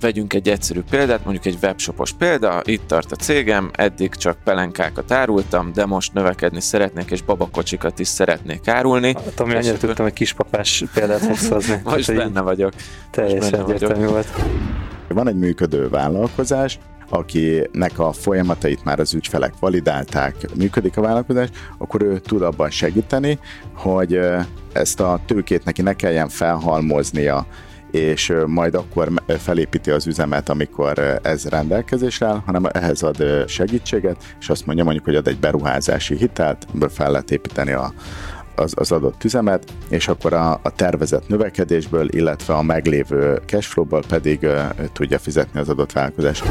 Vegyünk egy egyszerű példát, mondjuk egy webshopos példa, itt tart a cégem, eddig csak pelenkákat árultam, de most növekedni szeretnék, és babakocsikat is szeretnék árulni. Hát, ami annyira tudtam, hogy kispapás példát fogsz hozni. most hát, benne vagyok. Teljesen egyértelmű volt. Van egy működő vállalkozás, akinek a folyamatait már az ügyfelek validálták, működik a vállalkozás, akkor ő tud abban segíteni, hogy ezt a tőkét neki ne kelljen felhalmoznia, és majd akkor felépíti az üzemet, amikor ez rendelkezésre áll, hanem ehhez ad segítséget, és azt mondja mondjuk, hogy ad egy beruházási hitelt, fel lehet építeni a, az, az adott üzemet, és akkor a, a tervezett növekedésből, illetve a meglévő cashflow-ból pedig tudja fizetni az adott vállalkozást.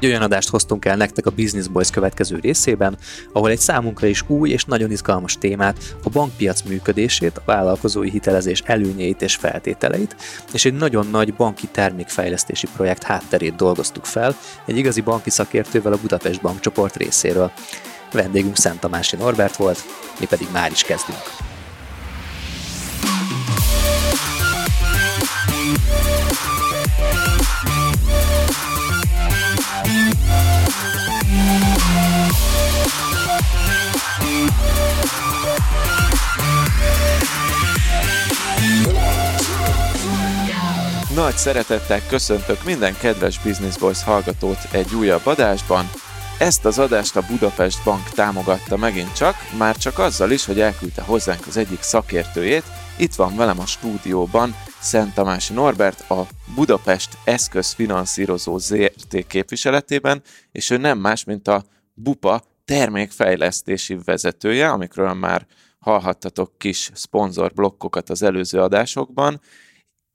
Egy olyan adást hoztunk el nektek a Business Boys következő részében, ahol egy számunkra is új és nagyon izgalmas témát, a bankpiac működését, a vállalkozói hitelezés előnyeit és feltételeit, és egy nagyon nagy banki termékfejlesztési projekt hátterét dolgoztuk fel egy igazi banki szakértővel a Budapest Bankcsoport részéről. Vendégünk Szent Tamási Norbert volt, mi pedig már is kezdünk. Nagy szeretettel köszöntök minden kedves Business Boys hallgatót egy újabb adásban. Ezt az adást a Budapest Bank támogatta megint csak, már csak azzal is, hogy elküldte hozzánk az egyik szakértőjét. Itt van velem a stúdióban Szent Tamási Norbert, a Budapest eszközfinanszírozó ZRT képviseletében, és ő nem más, mint a BUPA termékfejlesztési vezetője, amikről már hallhattatok kis szponzorblokkokat az előző adásokban,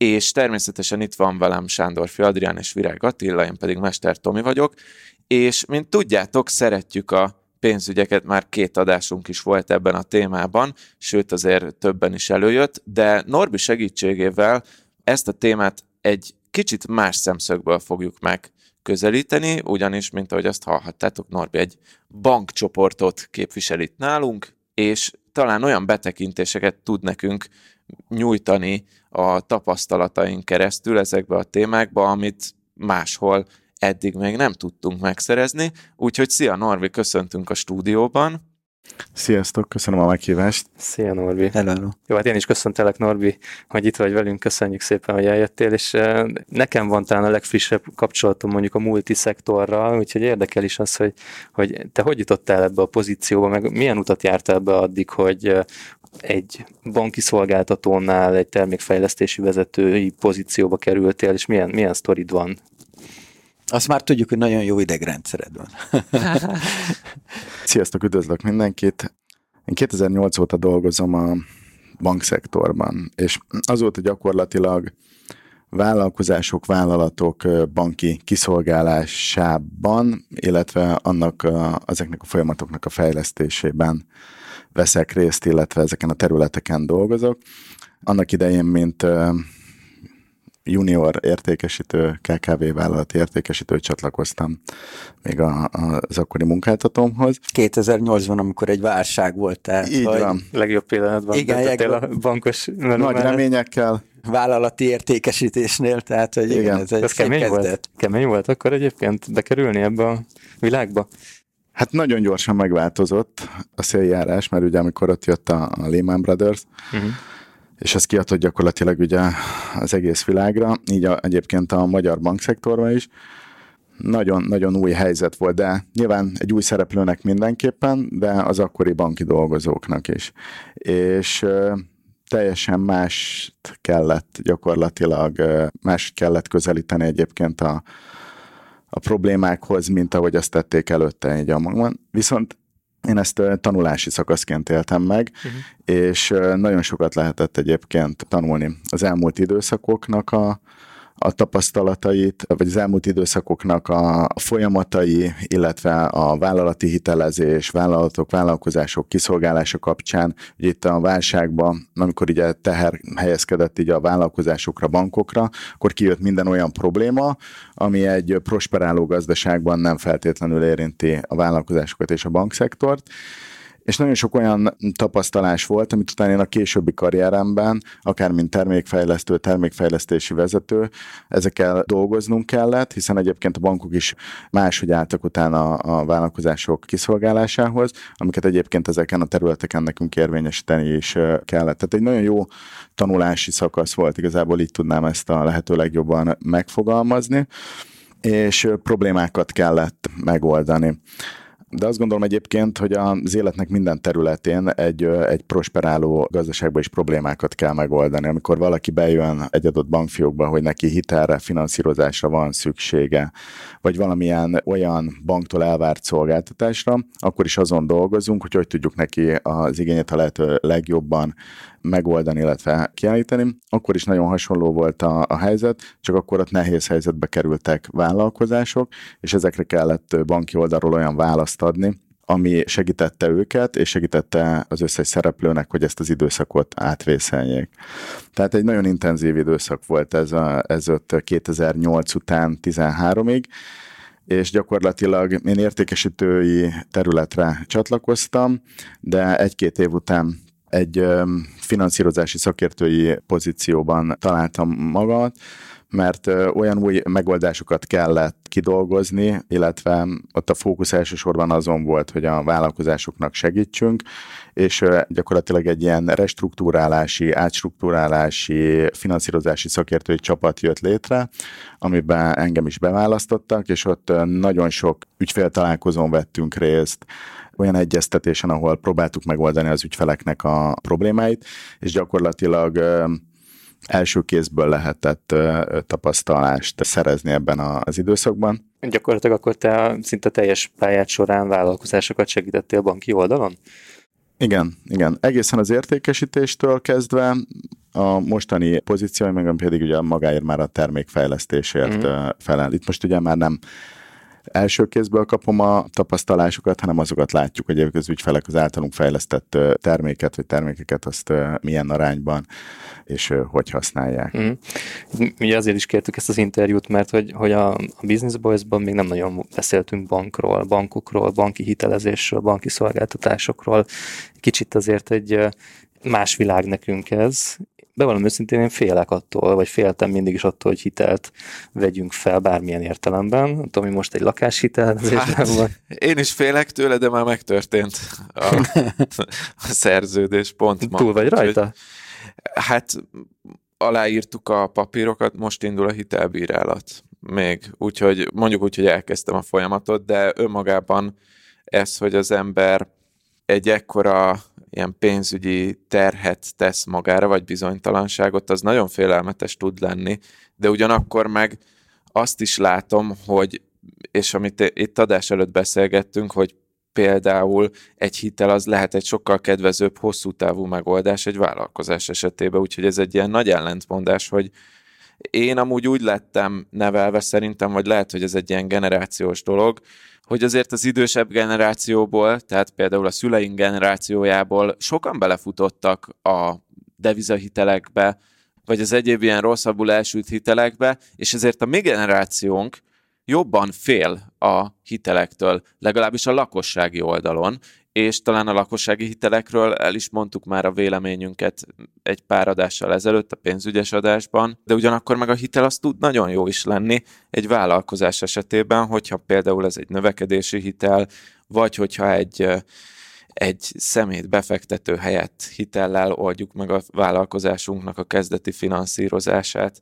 és természetesen itt van velem Sándor Adrián és Virág Attila, én pedig Mester Tomi vagyok, és mint tudjátok, szeretjük a pénzügyeket, már két adásunk is volt ebben a témában, sőt azért többen is előjött, de Norbi segítségével ezt a témát egy kicsit más szemszögből fogjuk meg közelíteni, ugyanis, mint ahogy azt hallhattátok, Norbi egy bankcsoportot képvisel itt nálunk, és talán olyan betekintéseket tud nekünk nyújtani a tapasztalataink keresztül ezekbe a témákba, amit máshol eddig még nem tudtunk megszerezni. Úgyhogy szia Norvi, köszöntünk a stúdióban. Sziasztok, köszönöm a meghívást. Szia Norbi. Hello. Jó, hát én is köszöntelek Norbi, hogy itt vagy velünk, köszönjük szépen, hogy eljöttél, és nekem van talán a legfrissebb kapcsolatom mondjuk a multiszektorral, úgyhogy érdekel is az, hogy, hogy te hogy jutottál ebbe a pozícióba, meg milyen utat jártál be addig, hogy egy banki szolgáltatónál egy termékfejlesztési vezetői pozícióba kerültél, és milyen, milyen sztorid van azt már tudjuk, hogy nagyon jó idegrendszered van. Sziasztok, üdvözlök mindenkit! Én 2008 óta dolgozom a bankszektorban, és azóta gyakorlatilag vállalkozások, vállalatok banki kiszolgálásában, illetve annak ezeknek a folyamatoknak a fejlesztésében veszek részt, illetve ezeken a területeken dolgozok. Annak idején, mint junior értékesítő, KKV vállalat értékesítő csatlakoztam még a, a, az akkori munkáltatómhoz. 2008-ban, amikor egy válság volt, tehát Így van. legjobb pillanatban Igen, a bankos Nagy reményekkel. Vállalati értékesítésnél, tehát hogy igen, igen ez egy ez kemény kezdet. volt? Kemény volt akkor egyébként bekerülni ebbe a világba? Hát nagyon gyorsan megváltozott a széljárás, mert ugye amikor ott jött a, a Lehman Brothers, uh-huh és ez kiadott gyakorlatilag ugye az egész világra, így a, egyébként a magyar bankszektorban is. Nagyon, nagyon új helyzet volt, de nyilván egy új szereplőnek mindenképpen, de az akkori banki dolgozóknak is. És teljesen más kellett gyakorlatilag, más kellett közelíteni egyébként a, a problémákhoz, mint ahogy azt tették előtte egy magban. Viszont én ezt tanulási szakaszként éltem meg, uh-huh. és nagyon sokat lehetett egyébként tanulni az elmúlt időszakoknak a, a tapasztalatait, vagy az elmúlt időszakoknak a folyamatai, illetve a vállalati hitelezés, vállalatok, vállalkozások kiszolgálása kapcsán, ugye itt a válságban, amikor ugye teher helyezkedett így a vállalkozásokra, bankokra, akkor kijött minden olyan probléma, ami egy prosperáló gazdaságban nem feltétlenül érinti a vállalkozásokat és a bankszektort, és nagyon sok olyan tapasztalás volt, amit utána én a későbbi karrieremben, akár mint termékfejlesztő, termékfejlesztési vezető, ezekkel dolgoznunk kellett, hiszen egyébként a bankok is máshogy álltak utána a vállalkozások kiszolgálásához, amiket egyébként ezeken a területeken nekünk érvényesíteni is kellett. Tehát egy nagyon jó tanulási szakasz volt, igazából így tudnám ezt a lehető legjobban megfogalmazni, és problémákat kellett megoldani. De azt gondolom egyébként, hogy az életnek minden területén egy, egy prosperáló gazdaságban is problémákat kell megoldani. Amikor valaki bejön egy adott bankfiókba, hogy neki hitelre, finanszírozásra van szüksége, vagy valamilyen olyan banktól elvárt szolgáltatásra, akkor is azon dolgozunk, hogy hogy tudjuk neki az igényet a lehető legjobban megoldani, illetve kiállítani. Akkor is nagyon hasonló volt a, a helyzet, csak akkor ott nehéz helyzetbe kerültek vállalkozások, és ezekre kellett banki oldalról olyan választ adni, ami segítette őket, és segítette az összes szereplőnek, hogy ezt az időszakot átvészeljék. Tehát egy nagyon intenzív időszak volt ez, a, ez ott 2008 után 13-ig, és gyakorlatilag én értékesítői területre csatlakoztam, de egy-két év után egy finanszírozási szakértői pozícióban találtam magam, mert olyan új megoldásokat kellett kidolgozni, illetve ott a fókusz elsősorban azon volt, hogy a vállalkozásoknak segítsünk, és gyakorlatilag egy ilyen restruktúrálási, átstruktúrálási, finanszírozási szakértői csapat jött létre, amiben engem is beválasztottak, és ott nagyon sok ügyféltalálkozón vettünk részt, olyan egyeztetésen, ahol próbáltuk megoldani az ügyfeleknek a problémáit, és gyakorlatilag első kézből lehetett tapasztalást szerezni ebben az időszakban. Gyakorlatilag akkor te szinte teljes pályát során vállalkozásokat segítettél banki oldalon? Igen, igen. Egészen az értékesítéstől kezdve a mostani pozíció, meg pedig ugye magáért már a termékfejlesztésért mm. felel. Itt most ugye már nem első kézből kapom a tapasztalásokat, hanem azokat látjuk, hogy az ügyfelek az általunk fejlesztett terméket vagy termékeket azt milyen arányban és hogy használják. Mm. Ugye azért is kértük ezt az interjút, mert hogy, hogy a, a Business Boys-ban még nem nagyon beszéltünk bankról, bankokról, banki hitelezésről, banki szolgáltatásokról. Kicsit azért egy más világ nekünk ez, bevallom őszintén, én félek attól, vagy féltem mindig is attól, hogy hitelt vegyünk fel bármilyen értelemben. Hogy most egy lakáshitel. Hát, van. Én is félek tőle, de már megtörtént a, a szerződés pont ma. Túl vagy rajta? Hogy, hát aláírtuk a papírokat, most indul a hitelbírálat még, úgyhogy mondjuk úgy, hogy elkezdtem a folyamatot, de önmagában ez, hogy az ember egy ekkora ilyen pénzügyi terhet tesz magára, vagy bizonytalanságot, az nagyon félelmetes tud lenni, de ugyanakkor meg azt is látom, hogy, és amit itt adás előtt beszélgettünk, hogy például egy hitel az lehet egy sokkal kedvezőbb, hosszú távú megoldás egy vállalkozás esetében, úgyhogy ez egy ilyen nagy ellentmondás, hogy én amúgy úgy lettem nevelve szerintem, vagy lehet, hogy ez egy ilyen generációs dolog, hogy azért az idősebb generációból, tehát például a szüleink generációjából sokan belefutottak a devizahitelekbe, vagy az egyéb ilyen rosszabbul elsült hitelekbe, és ezért a mi generációnk jobban fél a hitelektől, legalábbis a lakossági oldalon, és talán a lakossági hitelekről el is mondtuk már a véleményünket egy pár adással ezelőtt a pénzügyes adásban, de ugyanakkor meg a hitel az tud nagyon jó is lenni egy vállalkozás esetében, hogyha például ez egy növekedési hitel, vagy hogyha egy egy szemét befektető helyett hitellel oldjuk meg a vállalkozásunknak a kezdeti finanszírozását,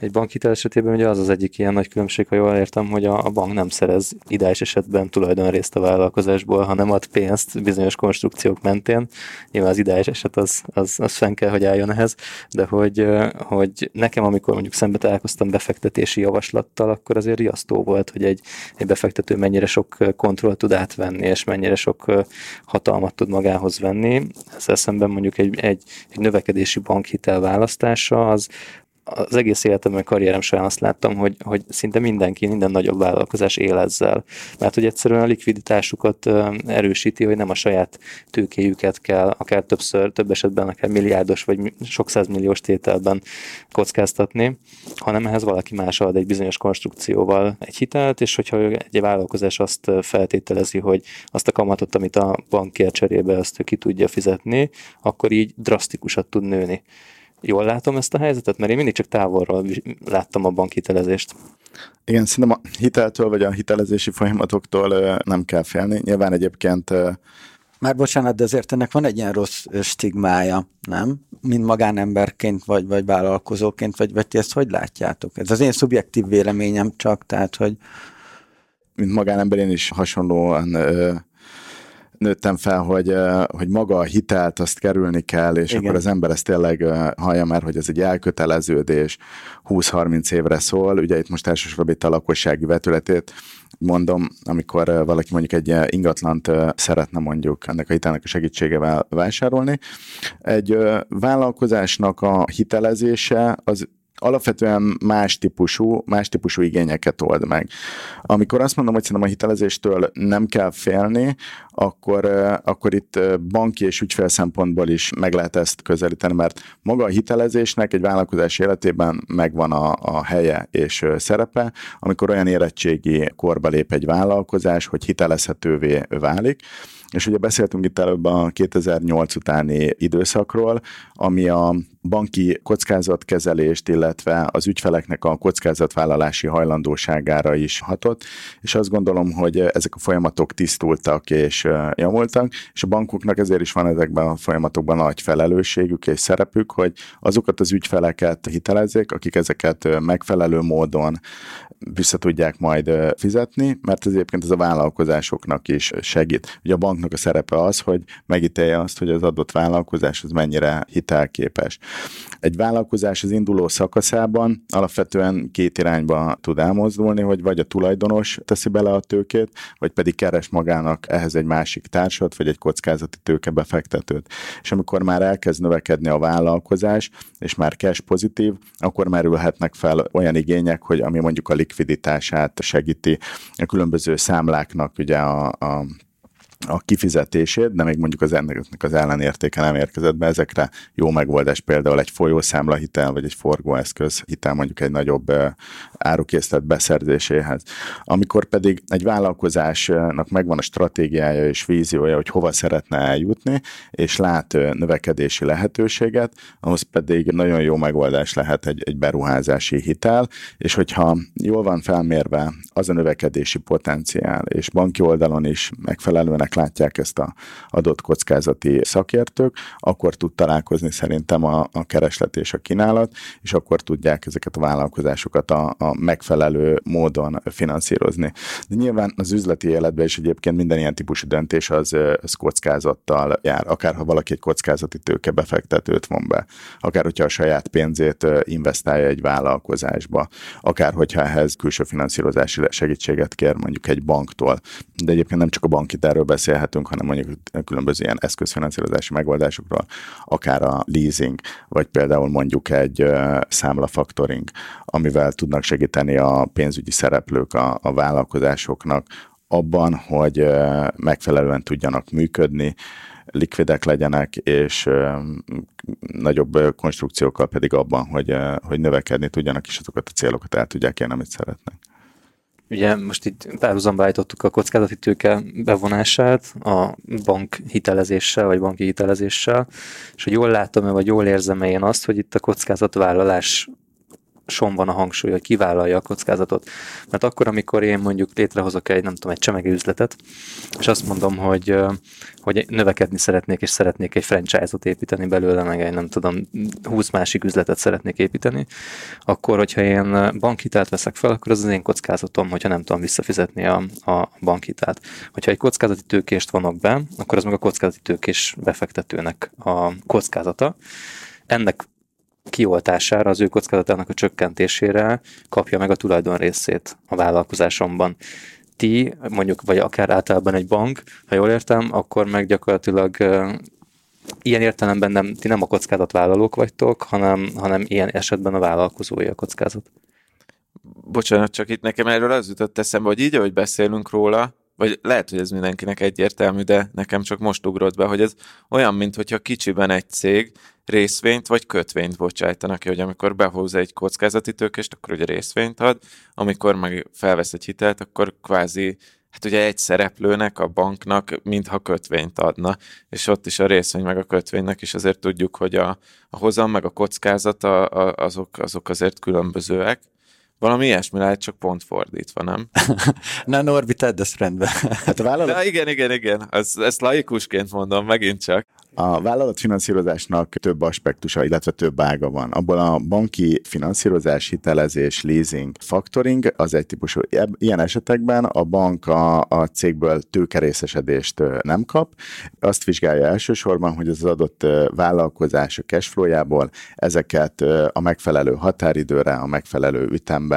egy bankhitel esetében ugye az az egyik ilyen nagy különbség, ha jól értem, hogy a, a bank nem szerez ideális esetben tulajdonrészt a vállalkozásból, hanem ad pénzt bizonyos konstrukciók mentén. Nyilván az ideális eset az, az, az fenn kell, hogy álljon ehhez, de hogy, hogy nekem, amikor mondjuk szembe találkoztam befektetési javaslattal, akkor azért riasztó volt, hogy egy, egy befektető mennyire sok kontroll tud átvenni, és mennyire sok hatalmat tud magához venni. Ezzel szemben mondjuk egy, egy, egy növekedési bankhitel választása az, az egész életemben, karrierem során azt láttam, hogy, hogy szinte mindenki, minden nagyobb vállalkozás él ezzel. Mert hogy egyszerűen a likviditásukat erősíti, hogy nem a saját tőkéjüket kell akár többször, több esetben akár milliárdos vagy sok milliós tételben kockáztatni, hanem ehhez valaki más ad egy bizonyos konstrukcióval egy hitelt, és hogyha egy vállalkozás azt feltételezi, hogy azt a kamatot, amit a bank kér cserébe, azt ő ki tudja fizetni, akkor így drasztikusat tud nőni. Jól látom ezt a helyzetet? Mert én mindig csak távolról láttam a bankhitelezést. Igen, szerintem a hiteltől vagy a hitelezési folyamatoktól nem kell félni. Nyilván egyébként már bocsánat, de azért ennek van egy ilyen rossz stigmája, nem? Mint magánemberként, vagy, vagy vállalkozóként, vagy, vagy ti ezt hogy látjátok? Ez az én szubjektív véleményem csak, tehát, hogy... Mint magánember én is hasonlóan nőttem fel, hogy, hogy maga a hitelt azt kerülni kell, és Igen. akkor az ember ezt tényleg hallja már, hogy ez egy elköteleződés 20-30 évre szól. Ugye itt most elsősorban itt a lakossági vetületét mondom, amikor valaki mondjuk egy ingatlant szeretne mondjuk ennek a hitelnek a segítségevel vásárolni. Egy vállalkozásnak a hitelezése az alapvetően más típusú, más típusú igényeket old meg. Amikor azt mondom, hogy szerintem a hitelezéstől nem kell félni, akkor, akkor itt banki és ügyfél szempontból is meg lehet ezt közelíteni, mert maga a hitelezésnek egy vállalkozás életében megvan a, a helye és szerepe, amikor olyan érettségi korba lép egy vállalkozás, hogy hitelezhetővé válik, és ugye beszéltünk itt előbb a 2008 utáni időszakról, ami a banki kockázatkezelést, illetve az ügyfeleknek a kockázatvállalási hajlandóságára is hatott, és azt gondolom, hogy ezek a folyamatok tisztultak és javultak, és a bankoknak ezért is van ezekben a folyamatokban nagy felelősségük és szerepük, hogy azokat az ügyfeleket hitelezzék, akik ezeket megfelelő módon vissza tudják majd fizetni, mert ez egyébként ez a vállalkozásoknak is segít. Ugye a banknak a szerepe az, hogy megítélje azt, hogy az adott vállalkozás az mennyire hitelképes. Egy vállalkozás az induló szakaszában alapvetően két irányba tud elmozdulni, hogy vagy a tulajdonos teszi bele a tőkét, vagy pedig keres magának ehhez egy másik társat, vagy egy kockázati tőkebefektetőt. És amikor már elkezd növekedni a vállalkozás, és már cash pozitív, akkor merülhetnek fel olyan igények, hogy ami mondjuk a likviditását segíti. A különböző számláknak ugye a, a a kifizetését, de még mondjuk az ennek az ellenértéke nem érkezett be. Ezekre jó megoldás például egy folyószámla hitel, vagy egy forgóeszköz hitel mondjuk egy nagyobb árukészlet beszerzéséhez. Amikor pedig egy vállalkozásnak megvan a stratégiája és víziója, hogy hova szeretne eljutni, és lát növekedési lehetőséget, ahhoz pedig nagyon jó megoldás lehet egy, egy beruházási hitel, és hogyha jól van felmérve az a növekedési potenciál, és banki oldalon is látják ezt a adott kockázati szakértők, akkor tud találkozni szerintem a, a kereslet és a kínálat, és akkor tudják ezeket a vállalkozásokat a, a megfelelő módon finanszírozni. De nyilván az üzleti életben is egyébként minden ilyen típusú döntés az, az kockázattal jár, akár ha valaki egy kockázati tőke befektetőt von be, akár hogyha a saját pénzét investálja egy vállalkozásba, akár hogyha ehhez külső finanszírozási segítséget kér mondjuk egy banktól. De egyébként nem csak a banki erről beszélhetünk, hanem mondjuk különböző ilyen eszközfinanszírozási megoldásokról, akár a leasing, vagy például mondjuk egy számlafaktoring, amivel tudnak segíteni a pénzügyi szereplők a, a vállalkozásoknak abban, hogy megfelelően tudjanak működni, likvidek legyenek, és nagyobb konstrukciókkal pedig abban, hogy, hogy növekedni tudjanak, és azokat a célokat el tudják érni, amit szeretnek. Ugye most itt párhuzamba állítottuk a kockázati tőke bevonását a bank hitelezéssel, vagy banki hitelezéssel, és hogy jól látom-e, vagy jól érzem-e én azt, hogy itt a kockázatvállalás son van a hangsúly, hogy kivállalja a kockázatot. Mert akkor, amikor én mondjuk létrehozok egy, nem tudom, egy csemege és azt mondom, hogy, hogy növekedni szeretnék, és szeretnék egy franchise-ot építeni belőle, meg egy, nem tudom, 20 másik üzletet szeretnék építeni, akkor, hogyha én bankhitelt veszek fel, akkor az az én kockázatom, hogyha nem tudom visszafizetni a, a bankhitelt. Hogyha egy kockázati tőkést vonok be, akkor az meg a kockázati tőkés befektetőnek a kockázata. Ennek kioltására, az ő kockázatának a csökkentésére kapja meg a tulajdon részét a vállalkozásomban. Ti, mondjuk, vagy akár általában egy bank, ha jól értem, akkor meg gyakorlatilag ilyen értelemben nem, ti nem a kockázatvállalók vagytok, hanem, hanem ilyen esetben a vállalkozói a kockázat. Bocsánat, csak itt nekem erről az jutott eszembe, hogy így, ahogy beszélünk róla, vagy lehet, hogy ez mindenkinek egyértelmű, de nekem csak most ugrott be, hogy ez olyan, mint hogyha kicsiben egy cég részvényt vagy kötvényt bocsájtanak ki, hogy amikor behoz egy kockázati tőkést, akkor ugye részvényt ad, amikor meg felvesz egy hitelt, akkor kvázi hát ugye egy szereplőnek, a banknak mintha kötvényt adna, és ott is a részvény meg a kötvénynek is azért tudjuk, hogy a, a hozam meg a kockázata azok, azok azért különbözőek, valami ilyesmi lehet, csak pont fordítva, nem? Na Norbi, tedd ezt rendbe. Hát a vállalat... Na, igen, igen, igen. Ezt, ezt laikusként mondom, megint csak. A vállalatfinanszírozásnak több aspektusa, illetve több ága van. Abból a banki finanszírozás, hitelezés, leasing, factoring az egy típusú. Ilyen esetekben a bank a, a cégből tőkerészesedést nem kap. Azt vizsgálja elsősorban, hogy az adott vállalkozás a cashflow-jából ezeket a megfelelő határidőre, a megfelelő ütemben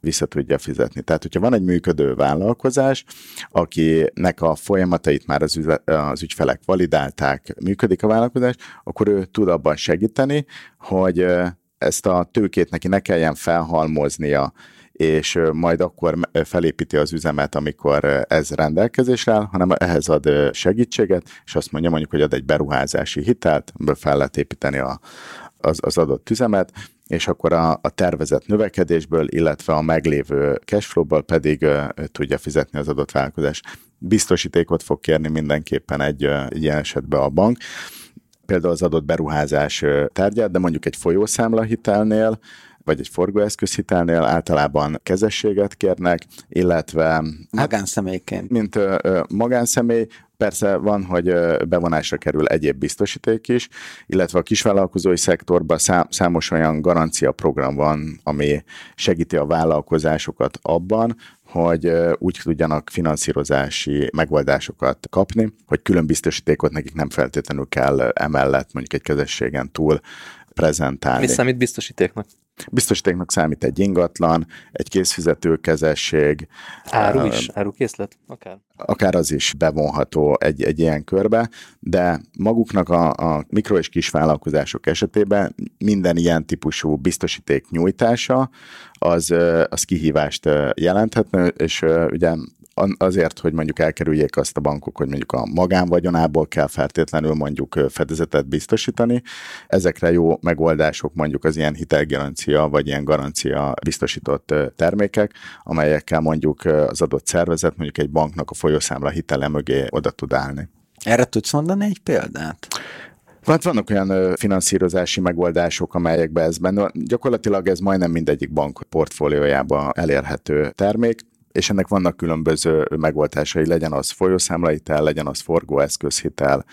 vissza tudja fizetni. Tehát, hogyha van egy működő vállalkozás, akinek a folyamatait már az, üze, az ügyfelek validálták, működik a vállalkozás, akkor ő tud abban segíteni, hogy ezt a tőkét neki ne kelljen felhalmoznia, és majd akkor felépíti az üzemet, amikor ez rendelkezésre áll, hanem ehhez ad segítséget, és azt mondja mondjuk, hogy ad egy beruházási hitelt, amiből fel lehet építeni a, az, az adott üzemet, és akkor a, a tervezett növekedésből, illetve a meglévő cashflow-ból pedig uh, tudja fizetni az adott vállalkozás. Biztosítékot fog kérni mindenképpen egy, uh, egy ilyen esetben a bank, például az adott beruházás tárgyát, de mondjuk egy folyószámla hitelnél, vagy egy forgóeszközhitelnél általában kezességet kérnek, illetve... Magánszemélyként. Mint ö, ö, magánszemély, Persze van, hogy bevonásra kerül egyéb biztosíték is, illetve a kisvállalkozói szektorban számos olyan garancia program van, ami segíti a vállalkozásokat abban, hogy úgy tudjanak finanszírozási megoldásokat kapni, hogy külön biztosítékot nekik nem feltétlenül kell emellett mondjuk egy közösségen túl prezentálni. Mi számít biztosítéknak? Biztosítéknak számít egy ingatlan, egy készfizető kezesség. Áru is, árukészlet, akár. Akár az is bevonható egy, egy ilyen körbe, de maguknak a, a mikro- és kisvállalkozások esetében minden ilyen típusú biztosíték nyújtása az, az kihívást jelenthetne, és ugye azért, hogy mondjuk elkerüljék azt a bankok, hogy mondjuk a magánvagyonából kell feltétlenül mondjuk fedezetet biztosítani. Ezekre jó megoldások mondjuk az ilyen hitelgarancia vagy ilyen garancia biztosított termékek, amelyekkel mondjuk az adott szervezet mondjuk egy banknak a folyószámla hitele mögé oda tud állni. Erre tudsz mondani egy példát? Hát vannak olyan finanszírozási megoldások, amelyekben ez benne Gyakorlatilag ez majdnem mindegyik bank portfóliójában elérhető termék és ennek vannak különböző megoldásai, legyen az folyószámlahitel, legyen az forgóeszközhitel.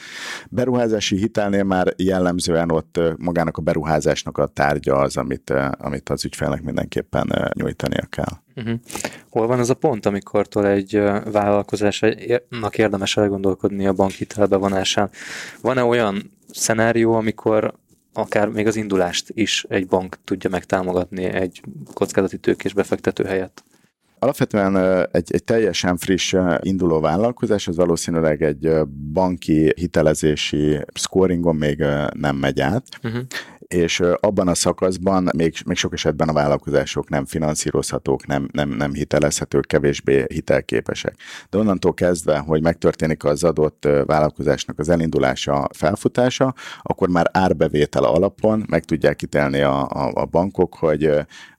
Beruházási hitelnél már jellemzően ott magának a beruházásnak a tárgya az, amit, amit az ügyfélnek mindenképpen nyújtania kell. Uh-huh. Hol van az a pont, amikor egy vállalkozásnak érdemes elgondolkodni a bankhitel bevonásán? Van-e olyan szenárió, amikor akár még az indulást is egy bank tudja megtámogatni egy kockázati tőkés befektető helyett? Alapvetően egy, egy teljesen friss induló vállalkozás, az valószínűleg egy banki hitelezési scoringon még nem megy át, uh-huh és abban a szakaszban még, még sok esetben a vállalkozások nem finanszírozhatók, nem, nem, nem hitelezhetők, kevésbé hitelképesek. De onnantól kezdve, hogy megtörténik az adott vállalkozásnak az elindulása, felfutása, akkor már árbevétel alapon meg tudják ítélni a, a, a bankok, hogy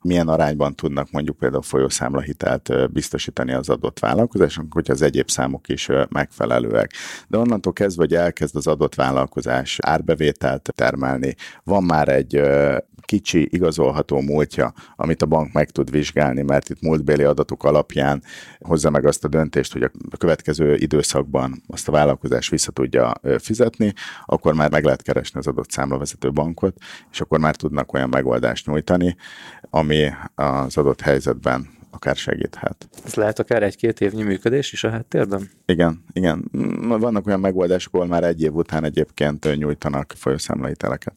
milyen arányban tudnak mondjuk például folyószámla hitelt biztosítani az adott vállalkozásnak, hogyha az egyéb számok is megfelelőek. De onnantól kezdve, hogy elkezd az adott vállalkozás árbevételt termelni, van már egy kicsi igazolható múltja, amit a bank meg tud vizsgálni, mert itt múltbéli adatok alapján hozza meg azt a döntést, hogy a következő időszakban azt a vállalkozás vissza tudja fizetni, akkor már meg lehet keresni az adott számlavezető bankot, és akkor már tudnak olyan megoldást nyújtani, ami az adott helyzetben akár segíthet. Ez lehet akár egy-két évnyi működés is a háttérben? Igen, igen. Vannak olyan megoldások, ahol már egy év után egyébként nyújtanak folyószámlaiteleket.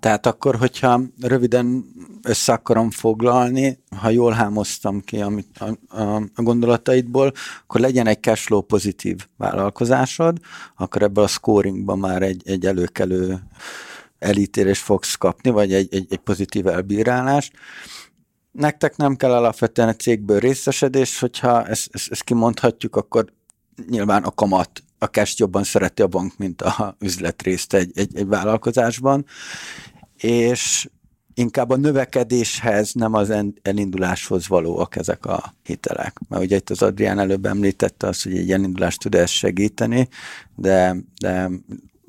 Tehát akkor, hogyha röviden össze akarom foglalni, ha jól hámoztam ki amit a, a, a gondolataidból, akkor legyen egy cashflow pozitív vállalkozásod, akkor ebből a scoringban már egy, egy előkelő elítélést fogsz kapni, vagy egy, egy, egy pozitív elbírálást. Nektek nem kell alapvetően a cégből részesedés, hogyha ezt, ezt, ezt kimondhatjuk, akkor nyilván a kamat a cash jobban szereti a bank, mint a üzletrészt egy, egy, egy vállalkozásban, és inkább a növekedéshez, nem az elinduláshoz valóak ezek a hitelek. Mert ugye itt az Adrián előbb említette azt, hogy egy elindulást tud ezt segíteni, de, de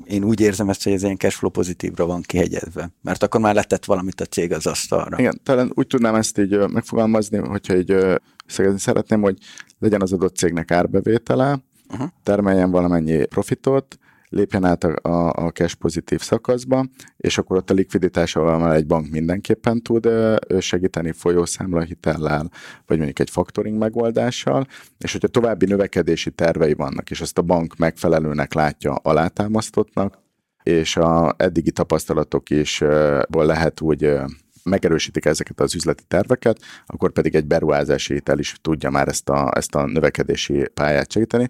én úgy érzem ezt, hogy ez ilyen cashflow pozitívra van kihegyezve, mert akkor már letett valamit a cég az asztalra. Igen, talán úgy tudnám ezt így megfogalmazni, hogyha így szögezni szeretném, hogy legyen az adott cégnek árbevétele, uh-huh. termeljen valamennyi profitot, lépjen át a, a, a cash pozitív szakaszba, és akkor ott a likviditásával egy bank mindenképpen tud segíteni folyószámla hitellel, vagy mondjuk egy factoring megoldással, és hogyha további növekedési tervei vannak, és azt a bank megfelelőnek látja alátámasztottnak, és a eddigi tapasztalatok is lehet úgy megerősítik ezeket az üzleti terveket, akkor pedig egy beruházási hitel is tudja már ezt a, ezt a növekedési pályát segíteni.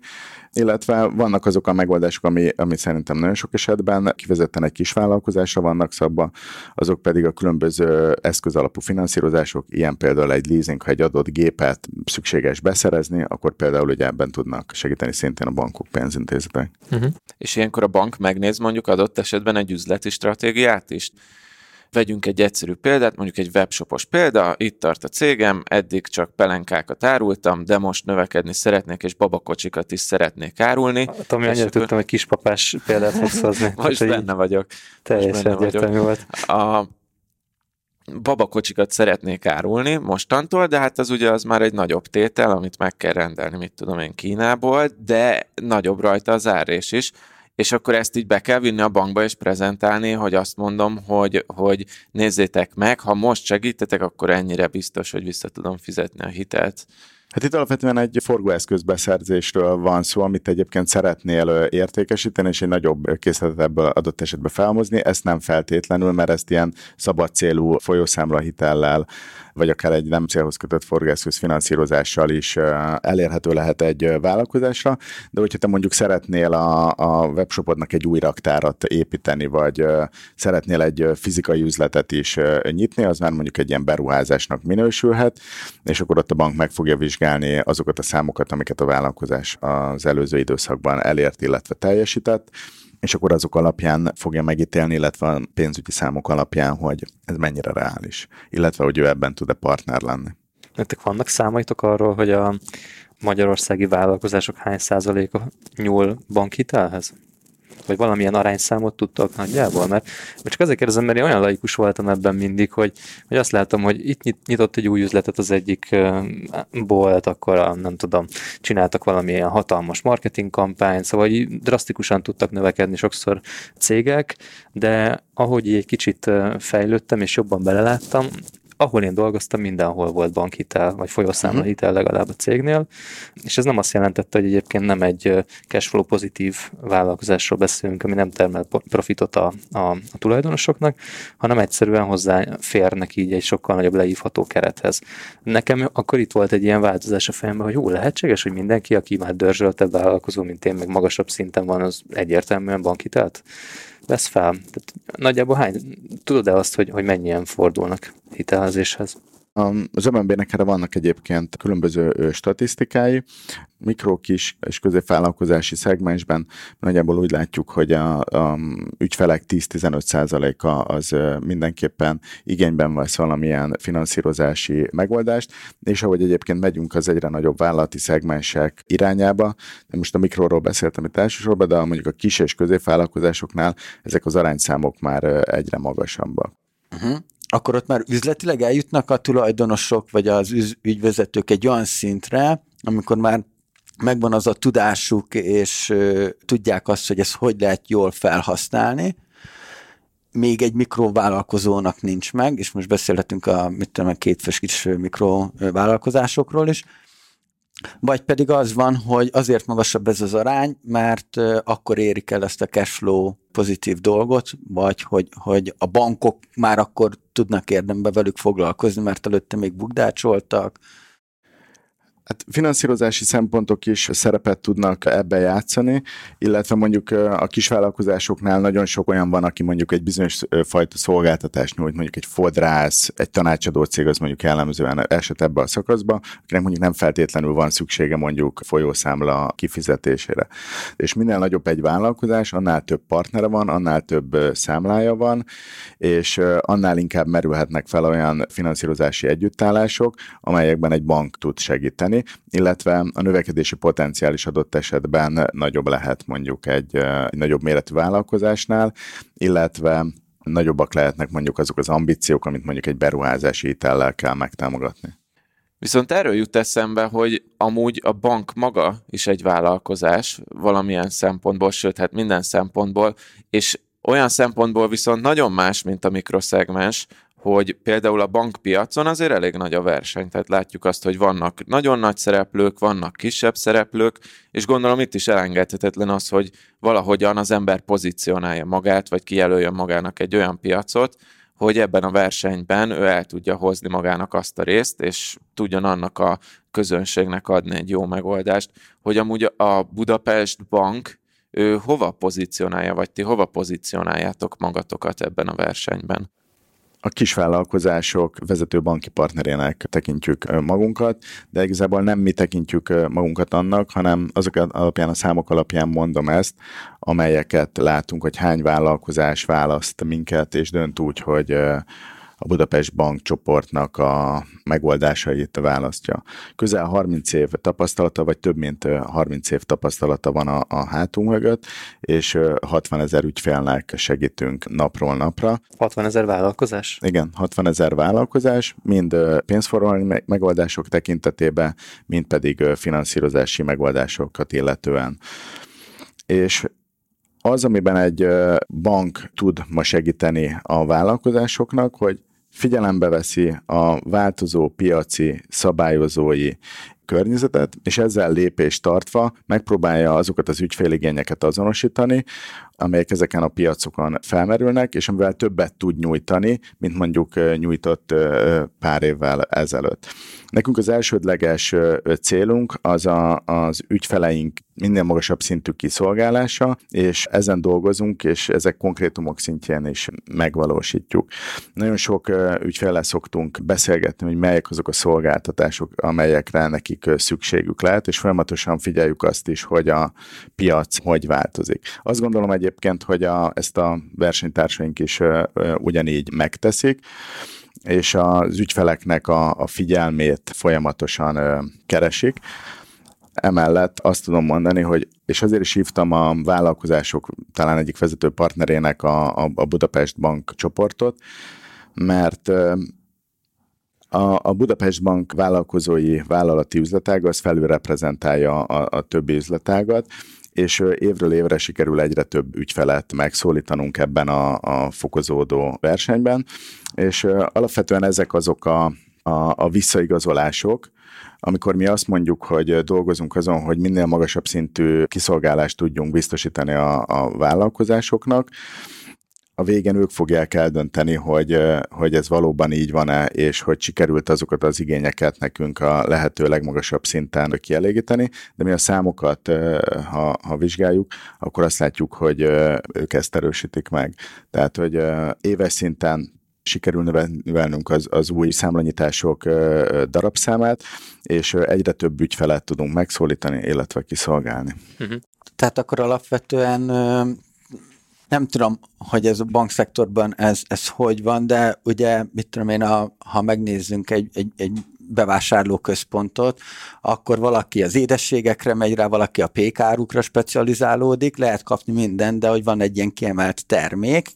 Illetve vannak azok a megoldások, ami, ami szerintem nagyon sok esetben kivezetten egy kis vállalkozásra vannak szabva, azok pedig a különböző eszközalapú finanszírozások, ilyen például egy leasing, ha egy adott gépet szükséges beszerezni, akkor például ugye ebben tudnak segíteni szintén a bankok, pénzintézetek. Uh-huh. És ilyenkor a bank megnéz mondjuk adott esetben egy üzleti stratégiát is. Vegyünk egy egyszerű példát, mondjuk egy webshopos példa, itt tart a cégem, eddig csak pelenkákat árultam, de most növekedni szeretnék, és babakocsikat is szeretnék árulni. Hát, ami annyira akkor... tudtam, hogy kispapás példát fogsz hozni. most benne vagyok. Teljesen egyértelmű volt. A, babakocsikat szeretnék árulni mostantól, de hát az ugye az már egy nagyobb tétel, amit meg kell rendelni, mit tudom én Kínából, de nagyobb rajta az árés is és akkor ezt így be kell vinni a bankba és prezentálni, hogy azt mondom, hogy, hogy nézzétek meg, ha most segítetek, akkor ennyire biztos, hogy vissza tudom fizetni a hitelt. Hát itt alapvetően egy forgóeszközbeszerzésről van szó, amit egyébként szeretnél értékesíteni, és egy nagyobb készletet ebből adott esetben felmozni. Ezt nem feltétlenül, mert ezt ilyen szabad célú folyószámla hitellel vagy akár egy nem célhoz kötött forgászköz finanszírozással is elérhető lehet egy vállalkozásra, de hogyha te mondjuk szeretnél a, a webshopodnak egy új raktárat építeni, vagy szeretnél egy fizikai üzletet is nyitni, az már mondjuk egy ilyen beruházásnak minősülhet, és akkor ott a bank meg fogja vizsgálni azokat a számokat, amiket a vállalkozás az előző időszakban elért, illetve teljesített, és akkor azok alapján fogja megítélni, illetve a pénzügyi számok alapján, hogy ez mennyire reális, illetve hogy ő ebben tud-e partner lenni. Nektek vannak számaitok arról, hogy a magyarországi vállalkozások hány százaléka nyúl bankhitelhez? Vagy valamilyen arányszámot tudtak nagyjából, mert, mert csak azért kérdezem, mert én olyan laikus voltam ebben mindig, hogy, hogy azt látom, hogy itt nyitott egy új üzletet az egyik bolt, akkor a, nem tudom, csináltak valamilyen hatalmas marketing kampányt, szóval így drasztikusan tudtak növekedni sokszor cégek, de ahogy egy kicsit fejlődtem és jobban beleláttam, ahol én dolgoztam, mindenhol volt bankhitel, vagy folyószámla uh-huh. hitel legalább a cégnél, és ez nem azt jelentette, hogy egyébként nem egy cashflow pozitív vállalkozásról beszélünk, ami nem termel profitot a, a, a tulajdonosoknak, hanem egyszerűen hozzáférnek így egy sokkal nagyobb leívható kerethez. Nekem akkor itt volt egy ilyen változás a fejemben, hogy jó, lehetséges, hogy mindenki, aki már dörzsöltebb vállalkozó, mint én, meg magasabb szinten van, az egyértelműen bankitelt vesz fel. Tehát nagyjából hány, tudod-e azt, hogy, hogy mennyien fordulnak hitelezéshez? Az MNB-nek erre vannak egyébként különböző statisztikái. Mikro, kis és középvállalkozási szegmensben nagyjából úgy látjuk, hogy a, a ügyfelek 10-15%-a az mindenképpen igényben vesz valamilyen finanszírozási megoldást, és ahogy egyébként megyünk az egyre nagyobb vállalati szegmensek irányába, most a mikróról beszéltem itt elsősorban, de mondjuk a kis és középvállalkozásoknál ezek az arányszámok már egyre magasabbak. Uh-huh akkor ott már üzletileg eljutnak a tulajdonosok, vagy az ügyvezetők egy olyan szintre, amikor már megvan az a tudásuk, és tudják azt, hogy ezt hogy lehet jól felhasználni, még egy mikrovállalkozónak nincs meg, és most beszélhetünk a, mit tudom, a kétfős kis mikrovállalkozásokról is, Vagy pedig az van, hogy azért magasabb ez az arány, mert akkor érik el ezt a cashflow pozitív dolgot, vagy hogy, hogy a bankok már akkor tudnak érdembe velük foglalkozni, mert előtte még bukdácsoltak, Hát finanszírozási szempontok is szerepet tudnak ebbe játszani, illetve mondjuk a kisvállalkozásoknál nagyon sok olyan van, aki mondjuk egy bizonyos fajta szolgáltatást nyújt, mondjuk egy fodrász, egy tanácsadó cég, az mondjuk jellemzően eset ebbe a szakaszba, akinek mondjuk nem feltétlenül van szüksége mondjuk folyószámla kifizetésére. És minél nagyobb egy vállalkozás, annál több partnere van, annál több számlája van, és annál inkább merülhetnek fel olyan finanszírozási együttállások, amelyekben egy bank tud segíteni, illetve a növekedési potenciál is adott esetben nagyobb lehet mondjuk egy, egy nagyobb méretű vállalkozásnál, illetve nagyobbak lehetnek mondjuk azok az ambíciók, amit mondjuk egy beruházási hitellel kell megtámogatni. Viszont erről jut eszembe, hogy amúgy a bank maga is egy vállalkozás valamilyen szempontból, sőt, hát minden szempontból, és olyan szempontból viszont nagyon más, mint a mikroszegmens, hogy például a bankpiacon azért elég nagy a verseny, tehát látjuk azt, hogy vannak nagyon nagy szereplők, vannak kisebb szereplők, és gondolom itt is elengedhetetlen az, hogy valahogyan az ember pozícionálja magát, vagy kijelölje magának egy olyan piacot, hogy ebben a versenyben ő el tudja hozni magának azt a részt, és tudjon annak a közönségnek adni egy jó megoldást, hogy amúgy a Budapest Bank ő hova pozícionálja, vagy ti hova pozícionáljátok magatokat ebben a versenyben? A kisvállalkozások vezető banki partnerének tekintjük magunkat, de igazából nem mi tekintjük magunkat annak, hanem azok alapján, a számok alapján mondom ezt, amelyeket látunk, hogy hány vállalkozás választ minket, és dönt úgy, hogy a Budapest Bank csoportnak a megoldásait választja. Közel 30 év tapasztalata, vagy több mint 30 év tapasztalata van a, a hátunk mögött, és 60 ezer ügyfélnek segítünk napról napra. 60 ezer vállalkozás? Igen, 60 ezer vállalkozás, mind pénzforgalmi megoldások tekintetében, mind pedig finanszírozási megoldásokat illetően. És az, amiben egy bank tud ma segíteni a vállalkozásoknak, hogy figyelembe veszi a változó piaci szabályozói környezetet, és ezzel lépést tartva megpróbálja azokat az ügyféligényeket azonosítani, amelyek ezeken a piacokon felmerülnek, és amivel többet tud nyújtani, mint mondjuk nyújtott pár évvel ezelőtt. Nekünk az elsődleges célunk az a, az ügyfeleink minél magasabb szintű kiszolgálása, és ezen dolgozunk, és ezek konkrétumok szintjén is megvalósítjuk. Nagyon sok ügyfele szoktunk beszélgetni, hogy melyek azok a szolgáltatások, amelyekre nekik szükségük lehet, és folyamatosan figyeljük azt is, hogy a piac hogy változik. Azt gondolom egyébként, hogy a, ezt a versenytársaink is ugyanígy megteszik, és az ügyfeleknek a, a figyelmét folyamatosan ö, keresik. Emellett azt tudom mondani, hogy és azért is hívtam a vállalkozások talán egyik vezető partnerének a, a, a Budapest Bank csoportot, mert a, a Budapest Bank vállalkozói vállalati üzletága az felülreprezentálja a, a többi üzletágat, és évről évre sikerül egyre több ügyfelet megszólítanunk ebben a, a fokozódó versenyben, és alapvetően ezek azok a, a, a visszaigazolások, amikor mi azt mondjuk, hogy dolgozunk azon, hogy minél magasabb szintű kiszolgálást tudjunk biztosítani a, a vállalkozásoknak, a végén ők fogják eldönteni, hogy, hogy ez valóban így van-e, és hogy sikerült azokat az igényeket nekünk a lehető legmagasabb szinten kielégíteni, de mi a számokat, ha, ha vizsgáljuk, akkor azt látjuk, hogy ők ezt erősítik meg. Tehát, hogy éves szinten sikerül növelnünk az, az új számlanyítások darabszámát, és egyre több ügyfelet tudunk megszólítani, illetve kiszolgálni. Uh-huh. Tehát akkor alapvetően nem tudom, hogy ez a bankszektorban ez, ez hogy van, de ugye, mit tudom én, a, ha megnézzünk egy, egy, egy bevásárlóközpontot, akkor valaki az édességekre megy rá, valaki a pékárukra specializálódik, lehet kapni minden, de hogy van egy ilyen kiemelt termék,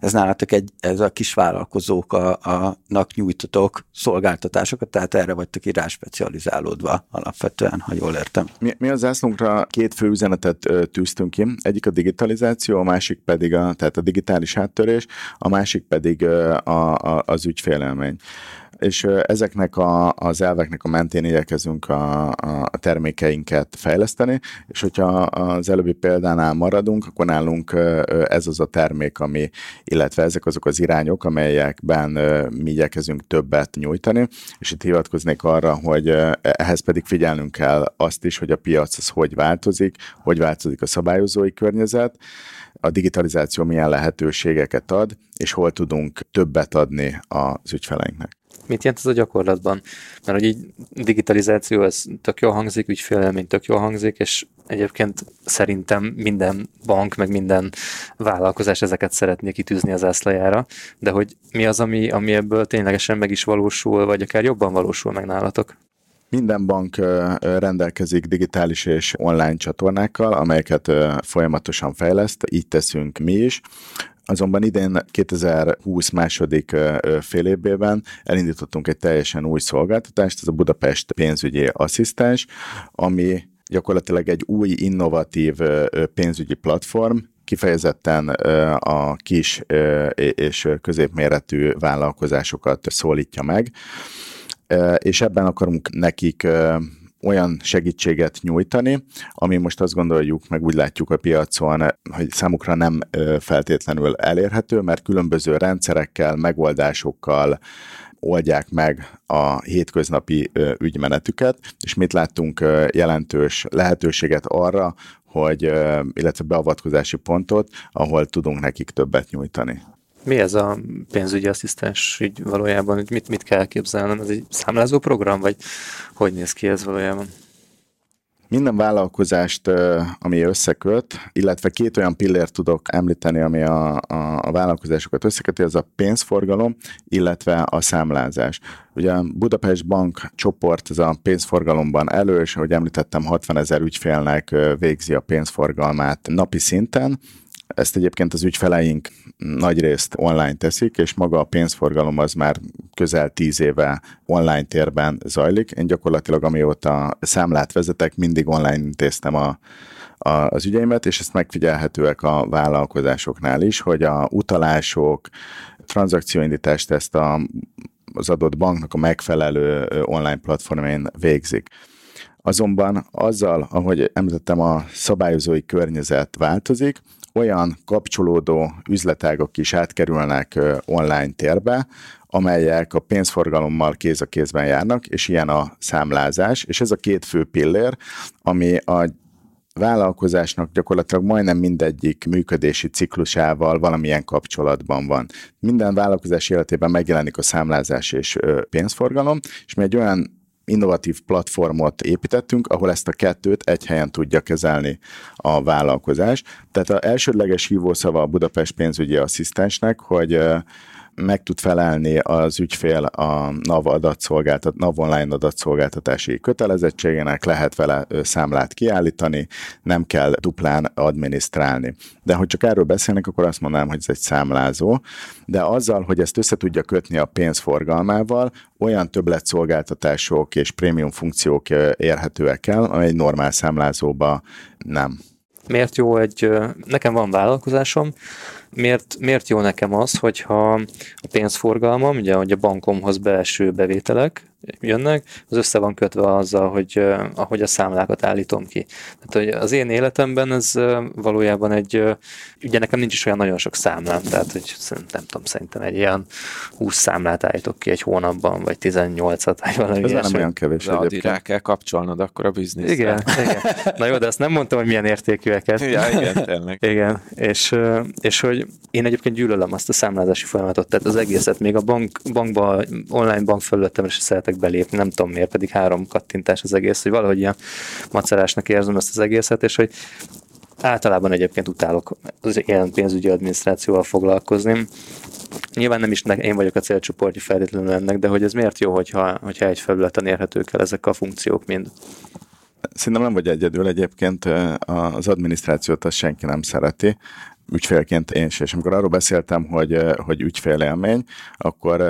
ez nálatok egy, ez a kisvállalkozók a, a, nyújtotok szolgáltatásokat, tehát erre vagytok rá specializálódva alapvetően, ha jól értem. Mi, mi az zászlónkra két fő üzenetet ö, tűztünk ki, egyik a digitalizáció, a másik pedig a, tehát a digitális áttörés, a másik pedig a, a, az ügyfélelmény és ezeknek a, az elveknek a mentén igyekezünk a, a termékeinket fejleszteni, és hogyha az előbbi példánál maradunk, akkor nálunk ez az a termék, ami, illetve ezek azok az irányok, amelyekben mi igyekezünk többet nyújtani, és itt hivatkoznék arra, hogy ehhez pedig figyelnünk kell azt is, hogy a piac az hogy változik, hogy változik a szabályozói környezet, a digitalizáció milyen lehetőségeket ad, és hol tudunk többet adni az ügyfeleinknek. Mit jelent ez a gyakorlatban? Mert hogy így digitalizáció, ez tök jól hangzik, ügyfélelmény tök jól hangzik, és egyébként szerintem minden bank, meg minden vállalkozás ezeket szeretné kitűzni az ászlajára, de hogy mi az, ami, ami ebből ténylegesen meg is valósul, vagy akár jobban valósul meg nálatok? Minden bank rendelkezik digitális és online csatornákkal, amelyeket folyamatosan fejleszt, így teszünk mi is. Azonban idén 2020 második fél évben elindítottunk egy teljesen új szolgáltatást, ez a Budapest pénzügyi asszisztens, ami gyakorlatilag egy új innovatív pénzügyi platform, kifejezetten a kis és középméretű vállalkozásokat szólítja meg. És ebben akarunk nekik olyan segítséget nyújtani, ami most azt gondoljuk, meg úgy látjuk a piacon, hogy számukra nem feltétlenül elérhető, mert különböző rendszerekkel, megoldásokkal oldják meg a hétköznapi ügymenetüket, és mit láttunk jelentős lehetőséget arra, hogy, illetve beavatkozási pontot, ahol tudunk nekik többet nyújtani. Mi ez a pénzügyi asszisztens így valójában? Mit, mit kell képzelnem? Ez egy számlázó program, vagy hogy néz ki ez valójában? Minden vállalkozást, ami összeköt, illetve két olyan pillért tudok említeni, ami a, a, a vállalkozásokat összeköti, ez a pénzforgalom, illetve a számlázás. Ugye a Budapest Bank csoport ez a pénzforgalomban elő, és ahogy említettem, 60 ezer ügyfélnek végzi a pénzforgalmát napi szinten, ezt egyébként az ügyfeleink nagy részt online teszik, és maga a pénzforgalom az már közel tíz éve online térben zajlik. Én gyakorlatilag amióta számlát vezetek, mindig online intéztem a, a, az ügyeimet, és ezt megfigyelhetőek a vállalkozásoknál is, hogy a utalások, tranzakcióindítást ezt a, az adott banknak a megfelelő online platformén végzik. Azonban azzal, ahogy említettem, a szabályozói környezet változik, olyan kapcsolódó üzletágok is átkerülnek online térbe, amelyek a pénzforgalommal kéz a kézben járnak, és ilyen a számlázás, és ez a két fő pillér, ami a vállalkozásnak gyakorlatilag majdnem mindegyik működési ciklusával valamilyen kapcsolatban van. Minden vállalkozás életében megjelenik a számlázás és pénzforgalom, és mi egy olyan innovatív platformot építettünk, ahol ezt a kettőt egy helyen tudja kezelni a vállalkozás. Tehát az elsődleges hívószava a Budapest pénzügyi asszisztensnek, hogy meg tud felelni az ügyfél a NAV adatszolgáltat, NAV online adatszolgáltatási kötelezettségének, lehet vele számlát kiállítani, nem kell duplán adminisztrálni. De hogy csak erről beszélnek, akkor azt mondanám, hogy ez egy számlázó, de azzal, hogy ezt össze tudja kötni a pénzforgalmával, olyan többletszolgáltatások és prémium funkciók érhetőek el, amely egy normál számlázóba nem. Miért jó egy, nekem van vállalkozásom, miért, miért jó nekem az, hogyha a pénzforgalmam, ugye hogy a bankomhoz belső bevételek jönnek, az össze van kötve azzal, hogy ahogy a számlákat állítom ki. Tehát hogy az én életemben ez valójában egy, ugye nekem nincs is olyan nagyon sok számlám, tehát hogy nem tudom, szerintem egy ilyen 20 számlát állítok ki egy hónapban, vagy 18-at, vagy valami Ez nem olyan kevés de addig rá kell kapcsolnod akkor a bizniszre. Igen, igen. Na jó, de azt nem mondtam, hogy milyen értékűeket. Ja, igen, tényleg. Igen, és, és hogy én egyébként gyűlölöm azt a számlázási folyamatot, tehát az egészet, még a bank, bankba, online bank felületem is szeretek belépni, nem tudom miért, pedig három kattintás az egész, hogy valahogy ilyen macerásnak érzem ezt az egészet, és hogy általában egyébként utálok az ilyen pénzügyi adminisztrációval foglalkozni. Nyilván nem is én vagyok a célcsoportja feltétlenül ennek, de hogy ez miért jó, hogyha, hogyha egy felületen érhetők el ezek a funkciók mind? Szerintem nem vagy egyedül egyébként, az adminisztrációt azt senki nem szereti, ügyfélként én sem. És amikor arról beszéltem, hogy, hogy ügyfélélmény, akkor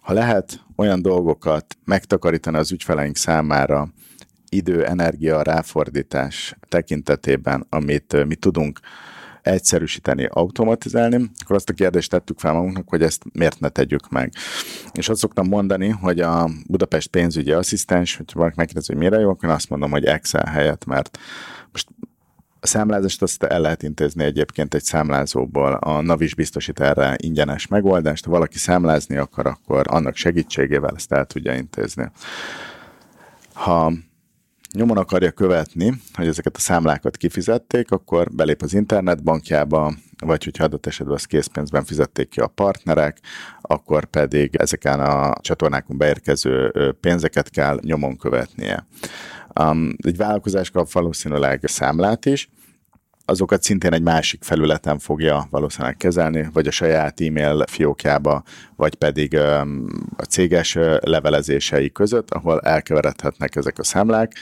ha lehet olyan dolgokat megtakarítani az ügyfeleink számára, idő, energia, ráfordítás tekintetében, amit mi tudunk egyszerűsíteni, automatizálni, akkor azt a kérdést tettük fel magunknak, hogy ezt miért ne tegyük meg. És azt szoktam mondani, hogy a Budapest pénzügyi asszisztens, hogyha valaki megkérdezi, hogy mire jó, akkor azt mondom, hogy Excel helyett, mert most a számlázást azt el lehet intézni egyébként egy számlázóból. A NAV is biztosít erre ingyenes megoldást. Ha valaki számlázni akar, akkor annak segítségével ezt el tudja intézni. Ha nyomon akarja követni, hogy ezeket a számlákat kifizették, akkor belép az internetbankjába, vagy hogyha adott esetben az készpénzben fizették ki a partnerek, akkor pedig ezeken a csatornákon beérkező pénzeket kell nyomon követnie. Um, egy vállalkozás kap valószínűleg számlát is, azokat szintén egy másik felületen fogja valószínűleg kezelni, vagy a saját e-mail fiókjába, vagy pedig um, a céges levelezései között, ahol elkeveredhetnek ezek a számlák.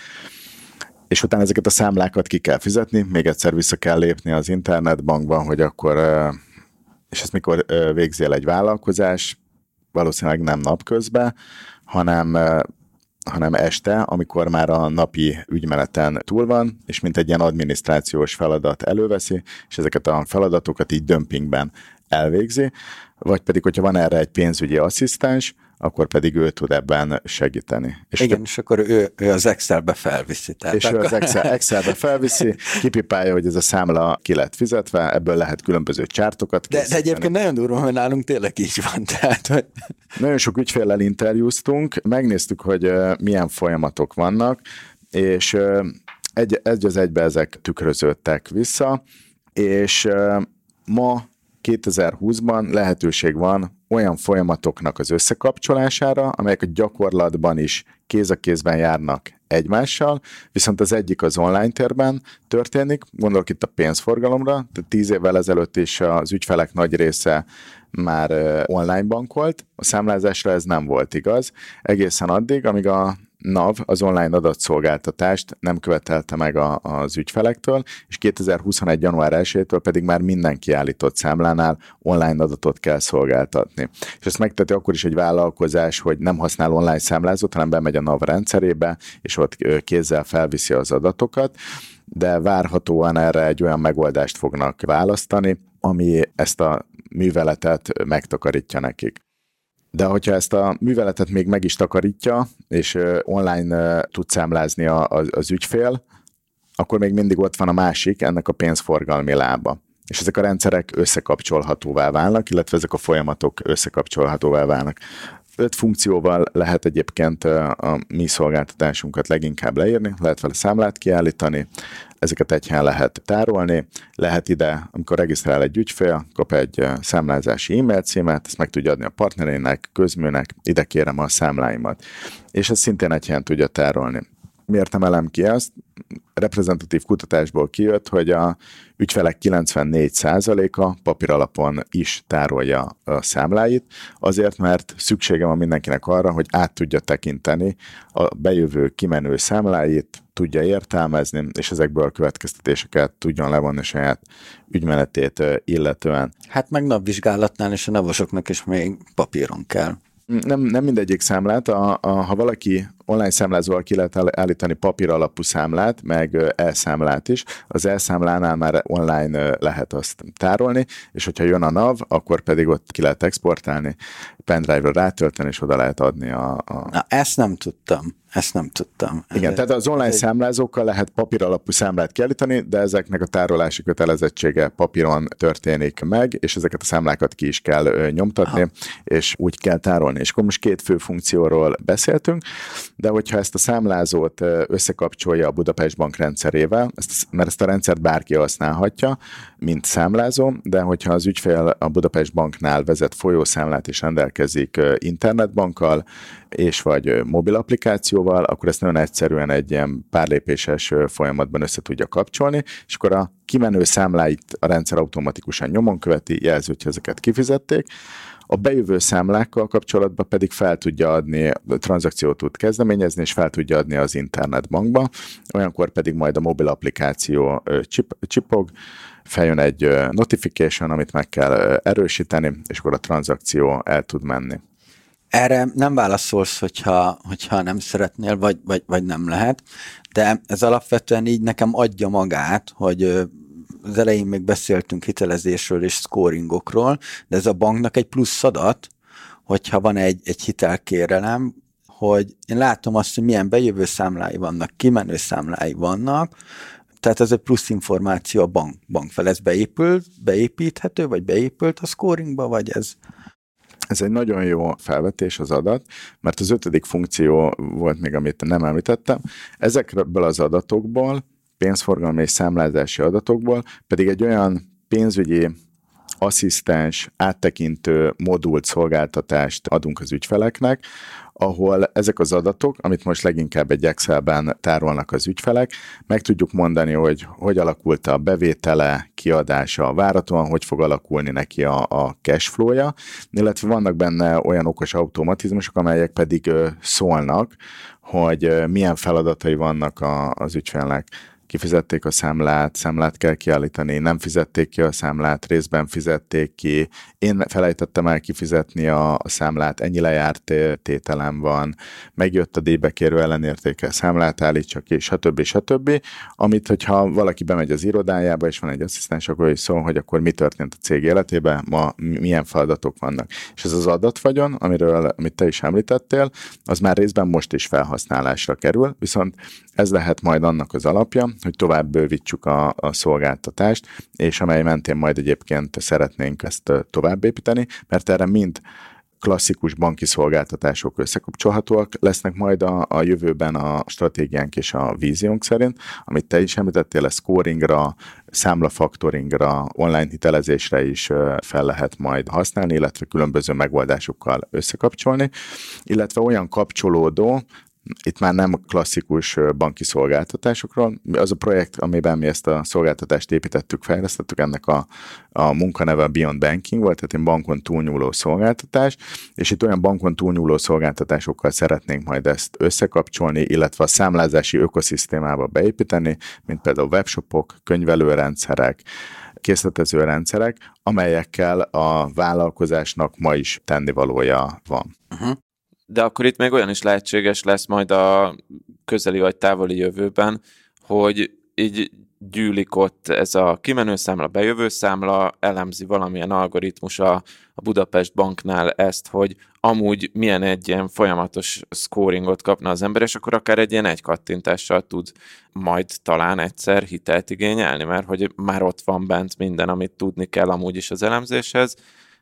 És utána ezeket a számlákat ki kell fizetni, még egyszer vissza kell lépni az internetbankban, hogy akkor, és ezt mikor végzél egy vállalkozás, valószínűleg nem napközben, hanem hanem este, amikor már a napi ügymeneten túl van, és mint egy ilyen adminisztrációs feladat előveszi, és ezeket a feladatokat így dömpingben elvégzi, vagy pedig, hogyha van erre egy pénzügyi asszisztens, akkor pedig ő tud ebben segíteni. És Igen, te... és akkor ő, ő az Excelbe felviszi. Tehát és akkor... ő az Excel, Excelbe felviszi, kipipálja, hogy ez a számla ki lett fizetve, ebből lehet különböző csártokat de, de egyébként nagyon durva, hogy nálunk tényleg így van. Tehát, hogy... Nagyon sok ügyféllel interjúztunk, megnéztük, hogy milyen folyamatok vannak, és egy, egy az egybe ezek tükröződtek vissza, és ma 2020-ban lehetőség van olyan folyamatoknak az összekapcsolására, amelyek a gyakorlatban is kéz a kézben járnak egymással, viszont az egyik az online térben történik, gondolok itt a pénzforgalomra, tehát tíz évvel ezelőtt is az ügyfelek nagy része már online bankolt, a számlázásra ez nem volt igaz, egészen addig, amíg a NAV az online adatszolgáltatást nem követelte meg a, az ügyfelektől, és 2021. január 1-től pedig már minden kiállított számlánál online adatot kell szolgáltatni. És ezt megteti akkor is egy vállalkozás, hogy nem használ online számlázót, hanem bemegy a NAV rendszerébe, és ott kézzel felviszi az adatokat, de várhatóan erre egy olyan megoldást fognak választani, ami ezt a műveletet megtakarítja nekik. De hogyha ezt a műveletet még meg is takarítja, és online tud számlázni az ügyfél, akkor még mindig ott van a másik, ennek a pénzforgalmi lába. És ezek a rendszerek összekapcsolhatóvá válnak, illetve ezek a folyamatok összekapcsolhatóvá válnak. Öt funkcióval lehet egyébként a mi szolgáltatásunkat leginkább leírni, lehet vele számlát kiállítani, ezeket egy helyen lehet tárolni, lehet ide, amikor regisztrál egy ügyfél, kap egy számlázási e-mail címet, ezt meg tudja adni a partnerének, közműnek, ide kérem a számláimat. És ezt szintén egy helyen tudja tárolni. Miért emelem ki ezt? Reprezentatív kutatásból kijött, hogy a ügyfelek 94%-a papíralapon is tárolja a számláit, azért, mert szüksége van mindenkinek arra, hogy át tudja tekinteni a bejövő kimenő számláit, tudja értelmezni, és ezekből a következtetéseket tudjon levonni saját ügymenetét illetően. Hát meg napvizsgálatnál és a navosoknak is még papíron kell. Nem, nem mindegyik számlát. A, a, ha valaki online számlázóval ki lehet állítani papír alapú számlát, meg elszámlát is. Az elszámlánál már online lehet azt tárolni, és hogyha jön a NAV, akkor pedig ott ki lehet exportálni, pendrive-ra rátölteni, és oda lehet adni a... a... Na, ezt nem tudtam. Ezt nem tudtam. Igen, tehát az online számlázókkal lehet papír alapú számlát kiállítani, de ezeknek a tárolási kötelezettsége papíron történik meg, és ezeket a számlákat ki is kell nyomtatni, Aha. és úgy kell tárolni. És akkor most két fő funkcióról beszéltünk de hogyha ezt a számlázót összekapcsolja a Budapest Bank rendszerével, ezt, mert ezt a rendszert bárki használhatja, mint számlázó, de hogyha az ügyfél a Budapest Banknál vezet folyószámlát és rendelkezik internetbankkal, és vagy mobil applikációval, akkor ezt nagyon egyszerűen egy ilyen párlépéses folyamatban össze tudja kapcsolni, és akkor a kimenő számláit a rendszer automatikusan nyomon követi, jelzi, hogy ezeket kifizették, a bejövő számlákkal kapcsolatban pedig fel tudja adni, tranzakciót tud kezdeményezni, és fel tudja adni az internetbankba, olyankor pedig majd a mobil applikáció csip, csipog, feljön egy notification, amit meg kell erősíteni, és akkor a tranzakció el tud menni. Erre nem válaszolsz, hogyha, hogyha nem szeretnél, vagy, vagy, vagy nem lehet, de ez alapvetően így nekem adja magát, hogy az elején még beszéltünk hitelezésről és scoringokról, de ez a banknak egy plusz adat, hogyha van egy, egy hitelkérelem, hogy én látom azt, hogy milyen bejövő számlái vannak, kimenő számlái vannak, tehát ez egy plusz információ a bank, bank fel. Ez beépült, beépíthető, vagy beépült a scoringba, vagy ez... Ez egy nagyon jó felvetés az adat, mert az ötödik funkció volt még, amit nem említettem. Ezekből az adatokból, pénzforgalmi és számlázási adatokból pedig egy olyan pénzügyi asszisztens, áttekintő, modult szolgáltatást adunk az ügyfeleknek, ahol ezek az adatok, amit most leginkább egy Excelben tárolnak az ügyfelek, meg tudjuk mondani, hogy hogy alakult a bevétele, kiadása, váratóan hogy fog alakulni neki a, a cashflow-ja, illetve vannak benne olyan okos automatizmusok, amelyek pedig szólnak, hogy milyen feladatai vannak a, az ügyfelnek kifizették a számlát, számlát kell kiállítani, nem fizették ki a számlát, részben fizették ki, én felejtettem el kifizetni a, a számlát, ennyi lejárt tételem van, megjött a díjbekérő ellenértéke, számlát állítsak ki, stb. stb. Amit, hogyha valaki bemegy az irodájába, és van egy asszisztens, akkor is szól, hogy akkor mi történt a cég életében, ma milyen feladatok vannak. És ez az adatfagyon, amiről, amit te is említettél, az már részben most is felhasználásra kerül, viszont ez lehet majd annak az alapja, hogy tovább bővítsük a, a szolgáltatást, és amely mentén majd egyébként szeretnénk ezt tovább építeni, mert erre mind klasszikus banki szolgáltatások összekapcsolhatóak lesznek majd a, a jövőben a stratégiánk és a víziónk szerint, amit te is említettél, a scoringra, számlafaktoringra, online hitelezésre is fel lehet majd használni, illetve különböző megoldásokkal összekapcsolni, illetve olyan kapcsolódó itt már nem klasszikus banki szolgáltatásokról. Az a projekt, amiben mi ezt a szolgáltatást építettük, fejlesztettük, ennek a, a munkaneve Beyond Banking volt, tehát egy bankon túlnyúló szolgáltatás, és itt olyan bankon túlnyúló szolgáltatásokkal szeretnénk majd ezt összekapcsolni, illetve a számlázási ökoszisztémába beépíteni, mint például webshopok, könyvelőrendszerek, készletező rendszerek, amelyekkel a vállalkozásnak ma is tennivalója van. Uh-huh. De akkor itt még olyan is lehetséges lesz majd a közeli vagy távoli jövőben, hogy így gyűlik ott ez a kimenő számla, bejövő számla, elemzi valamilyen algoritmus a, a Budapest banknál ezt, hogy amúgy milyen egy ilyen folyamatos scoringot kapna az ember, és akkor akár egy ilyen egy kattintással tud majd talán egyszer hitelt igényelni, mert hogy már ott van bent minden, amit tudni kell amúgy is az elemzéshez,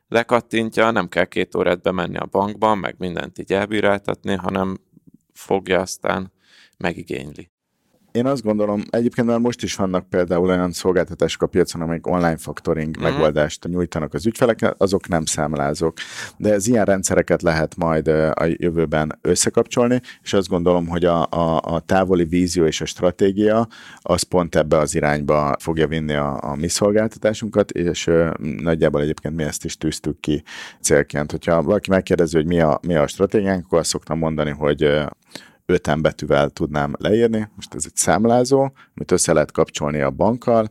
lekattintja, nem kell két órát bemenni a bankban, meg mindent így elbíráltatni, hanem fogja, aztán megigényli. Én azt gondolom, egyébként már most is vannak például olyan szolgáltatások a piacon, amelyek online factoring mm. megoldást nyújtanak az ügyfeleknek, azok nem számlázok. De ez ilyen rendszereket lehet majd a jövőben összekapcsolni, és azt gondolom, hogy a, a, a távoli vízió és a stratégia az pont ebbe az irányba fogja vinni a, a mi szolgáltatásunkat, és nagyjából egyébként mi ezt is tűztük ki célként. Hogyha valaki megkérdezi, hogy mi a, mi a stratégiánk, akkor azt szoktam mondani, hogy öten betűvel tudnám leírni. Most ez egy számlázó, amit össze lehet kapcsolni a bankkal,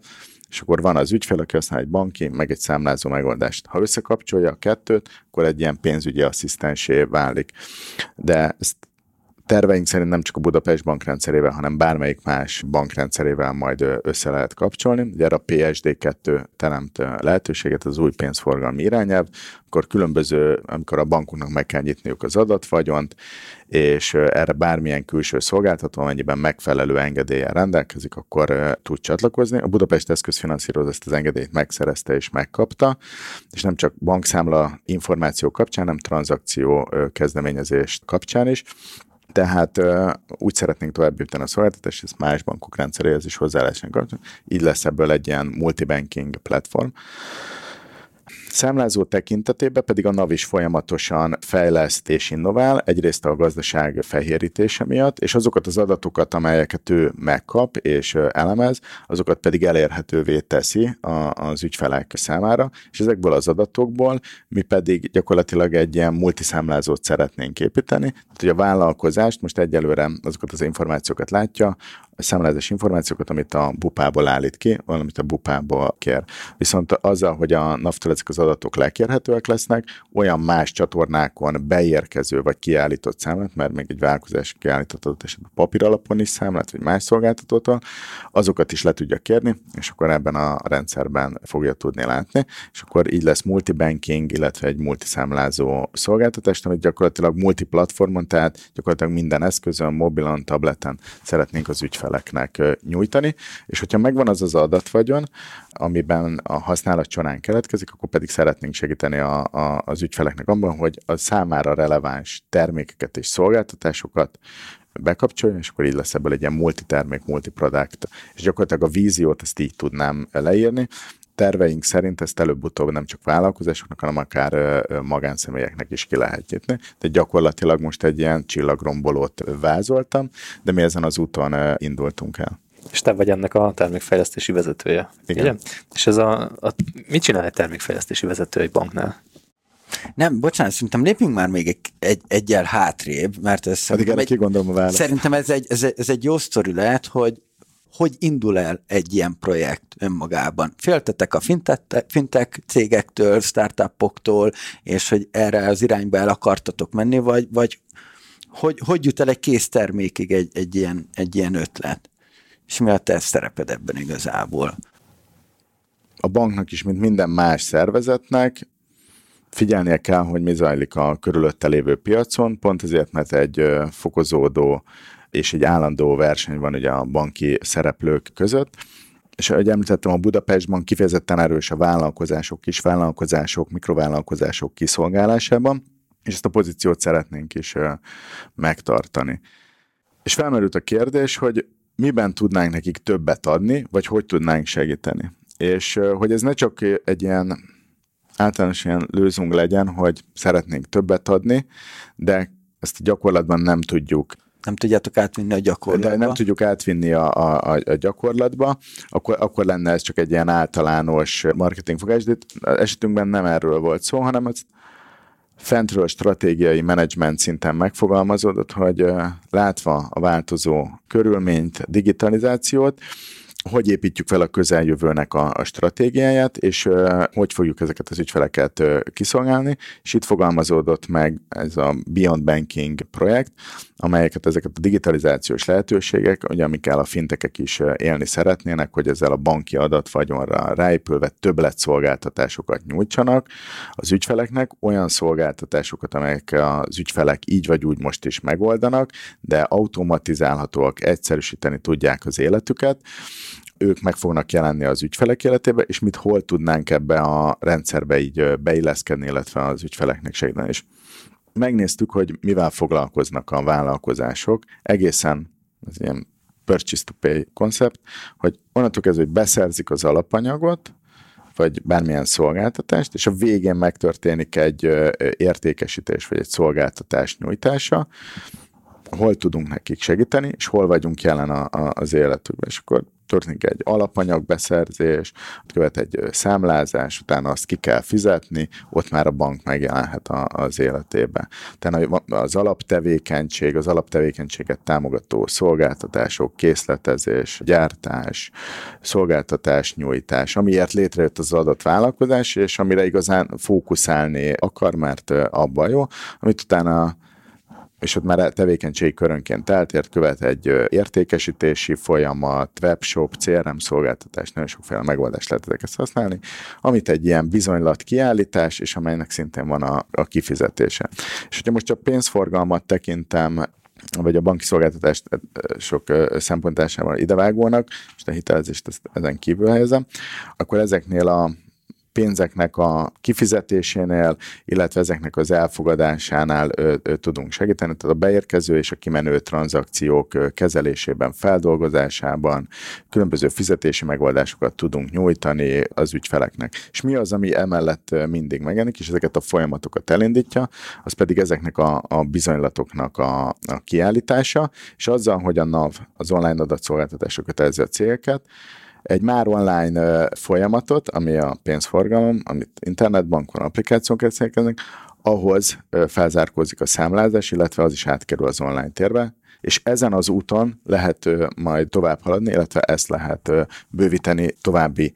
és akkor van az ügyfél, aki használ egy banki, meg egy számlázó megoldást. Ha összekapcsolja a kettőt, akkor egy ilyen pénzügyi asszisztensé válik. De ezt terveink szerint nem csak a Budapest bankrendszerével, hanem bármelyik más bankrendszerével majd össze lehet kapcsolni. Ugye a PSD2 teremt lehetőséget, az új pénzforgalmi irányelv, akkor különböző, amikor a bankoknak meg kell nyitniuk az adatvagyont, és erre bármilyen külső szolgáltató, amennyiben megfelelő engedéllyel rendelkezik, akkor tud csatlakozni. A Budapest eszközfinanszírozó ezt az engedélyt megszerezte és megkapta, és nem csak bankszámla információ kapcsán, hanem tranzakció kezdeményezést kapcsán is. Tehát uh, úgy szeretnénk tovább jutni a szolgáltatást, ezt más bankok rendszeréhez is hozzá lehessen Így lesz ebből egy ilyen multibanking platform. Számlázó tekintetében pedig a NAV is folyamatosan fejleszt és innovál, egyrészt a gazdaság fehérítése miatt, és azokat az adatokat, amelyeket ő megkap és elemez, azokat pedig elérhetővé teszi az ügyfelek számára, és ezekből az adatokból mi pedig gyakorlatilag egy ilyen multiszámlázót szeretnénk építeni, tehát hogy a vállalkozást most egyelőre azokat az információkat látja, számlázás információkat, amit a bupából állít ki, valamit a bupából kér. Viszont azzal, hogy a NAV-tól ezek az adatok lekérhetőek lesznek, olyan más csatornákon beérkező vagy kiállított számlát, mert még egy vállalkozás kiállított adott esetben papír alapon is számlát, vagy más szolgáltatótól, azokat is le tudja kérni, és akkor ebben a rendszerben fogja tudni látni, és akkor így lesz multibanking, illetve egy multiszámlázó szolgáltatás, amit gyakorlatilag multiplatformon, tehát gyakorlatilag minden eszközön, mobilon, tableten szeretnénk az ügyfeleknek nyújtani, és hogyha megvan az az adatvagyon, amiben a használat során keletkezik, akkor pedig szeretnénk segíteni a, a, az ügyfeleknek abban, hogy a számára releváns termékeket és szolgáltatásokat bekapcsoljon, és akkor így lesz ebből egy ilyen multitermék, multiproduct, és gyakorlatilag a víziót ezt így tudnám leírni. Terveink szerint ezt előbb-utóbb nem csak vállalkozásoknak, hanem akár magánszemélyeknek is ki lehet nyitni. De gyakorlatilag most egy ilyen csillagrombolót vázoltam, de mi ezen az úton indultunk el és te vagy ennek a termékfejlesztési vezetője. Igen. Ugye? És ez a, a, mit csinál egy termékfejlesztési vezető egy banknál? Nem, bocsánat, szerintem lépjünk már még egy, egy, egyel hátrébb, mert ez Addig erre kigondolom a választ. Szerintem ez egy, ez, egy, ez egy jó sztori lehet, hogy hogy indul el egy ilyen projekt önmagában. Féltetek a fintech cégektől, startupoktól, és hogy erre az irányba el akartatok menni, vagy, vagy hogy, hogy jut el egy kész termékig egy, egy, ilyen, egy ilyen ötlet? és mi a te szereped ebben igazából? A banknak is, mint minden más szervezetnek, figyelnie kell, hogy mi zajlik a körülötte lévő piacon, pont azért, mert egy fokozódó és egy állandó verseny van ugye a banki szereplők között, és ahogy említettem, a Budapestban kifejezetten erős a vállalkozások, kis vállalkozások, mikrovállalkozások kiszolgálásában, és ezt a pozíciót szeretnénk is megtartani. És felmerült a kérdés, hogy miben tudnánk nekik többet adni, vagy hogy tudnánk segíteni. És hogy ez ne csak egy ilyen általános ilyen lőzünk legyen, hogy szeretnénk többet adni, de ezt gyakorlatban nem tudjuk nem tudjátok átvinni a gyakorlatba. De nem tudjuk átvinni a, a, a gyakorlatba, akkor, akkor lenne ez csak egy ilyen általános marketingfogás, de esetünkben nem erről volt szó, hanem az fentről stratégiai menedzsment szinten megfogalmazódott, hogy látva a változó körülményt, digitalizációt, hogy építjük fel a közeljövőnek a, a stratégiáját, és uh, hogy fogjuk ezeket az ügyfeleket uh, kiszolgálni, és itt fogalmazódott meg ez a Beyond Banking projekt, amelyeket ezeket a digitalizációs lehetőségek, ugye amikkel a fintekek is élni szeretnének, hogy ezzel a banki adatvagyonra ráépülve többlet szolgáltatásokat nyújtsanak. Az ügyfeleknek, olyan szolgáltatásokat, amelyek az ügyfelek így vagy úgy most is megoldanak, de automatizálhatóak, egyszerűsíteni tudják az életüket, ők meg fognak jelenni az ügyfelek életébe, és mit hol tudnánk ebbe a rendszerbe így beilleszkedni, illetve az ügyfeleknek segíteni. És megnéztük, hogy mivel foglalkoznak a vállalkozások, egészen az ilyen purchase to pay koncept, hogy onnantól kezdve, hogy beszerzik az alapanyagot, vagy bármilyen szolgáltatást, és a végén megtörténik egy értékesítés, vagy egy szolgáltatás nyújtása, hol tudunk nekik segíteni, és hol vagyunk jelen a, a, az életükben. És akkor történik egy alapanyagbeszerzés, követ egy számlázás, utána azt ki kell fizetni, ott már a bank megjelenhet a, az életébe. Tehát az alaptevékenység, az alaptevékenységet támogató szolgáltatások, készletezés, gyártás, szolgáltatás, nyújtás, amiért létrejött az adott és amire igazán fókuszálni akar, mert abban jó, amit utána és ott már tevékenységi körönként eltért, követ egy értékesítési folyamat, webshop, CRM szolgáltatás, nagyon sokféle megoldást lehet ezeket használni, amit egy ilyen bizonylat kiállítás, és amelynek szintén van a, a kifizetése. És hogyha most a pénzforgalmat tekintem, vagy a banki szolgáltatást sok szempontásával idevágónak, és a hitelezést ezen kívül helyezem, akkor ezeknél a pénzeknek a kifizetésénél, illetve ezeknek az elfogadásánál ö, ö, tudunk segíteni, tehát a beérkező és a kimenő tranzakciók kezelésében, feldolgozásában különböző fizetési megoldásokat tudunk nyújtani az ügyfeleknek. És mi az, ami emellett mindig megjelenik, és ezeket a folyamatokat elindítja, az pedig ezeknek a, a bizonylatoknak a, a kiállítása, és azzal, hogy a NAV, az online adatszolgáltatások kötelezi a cégeket, egy már online folyamatot, ami a pénzforgalom, amit internetbankon, applikáción szélkeznek, ahhoz felzárkózik a számlázás, illetve az is átkerül az online térbe, és ezen az úton lehet majd tovább haladni, illetve ezt lehet bővíteni további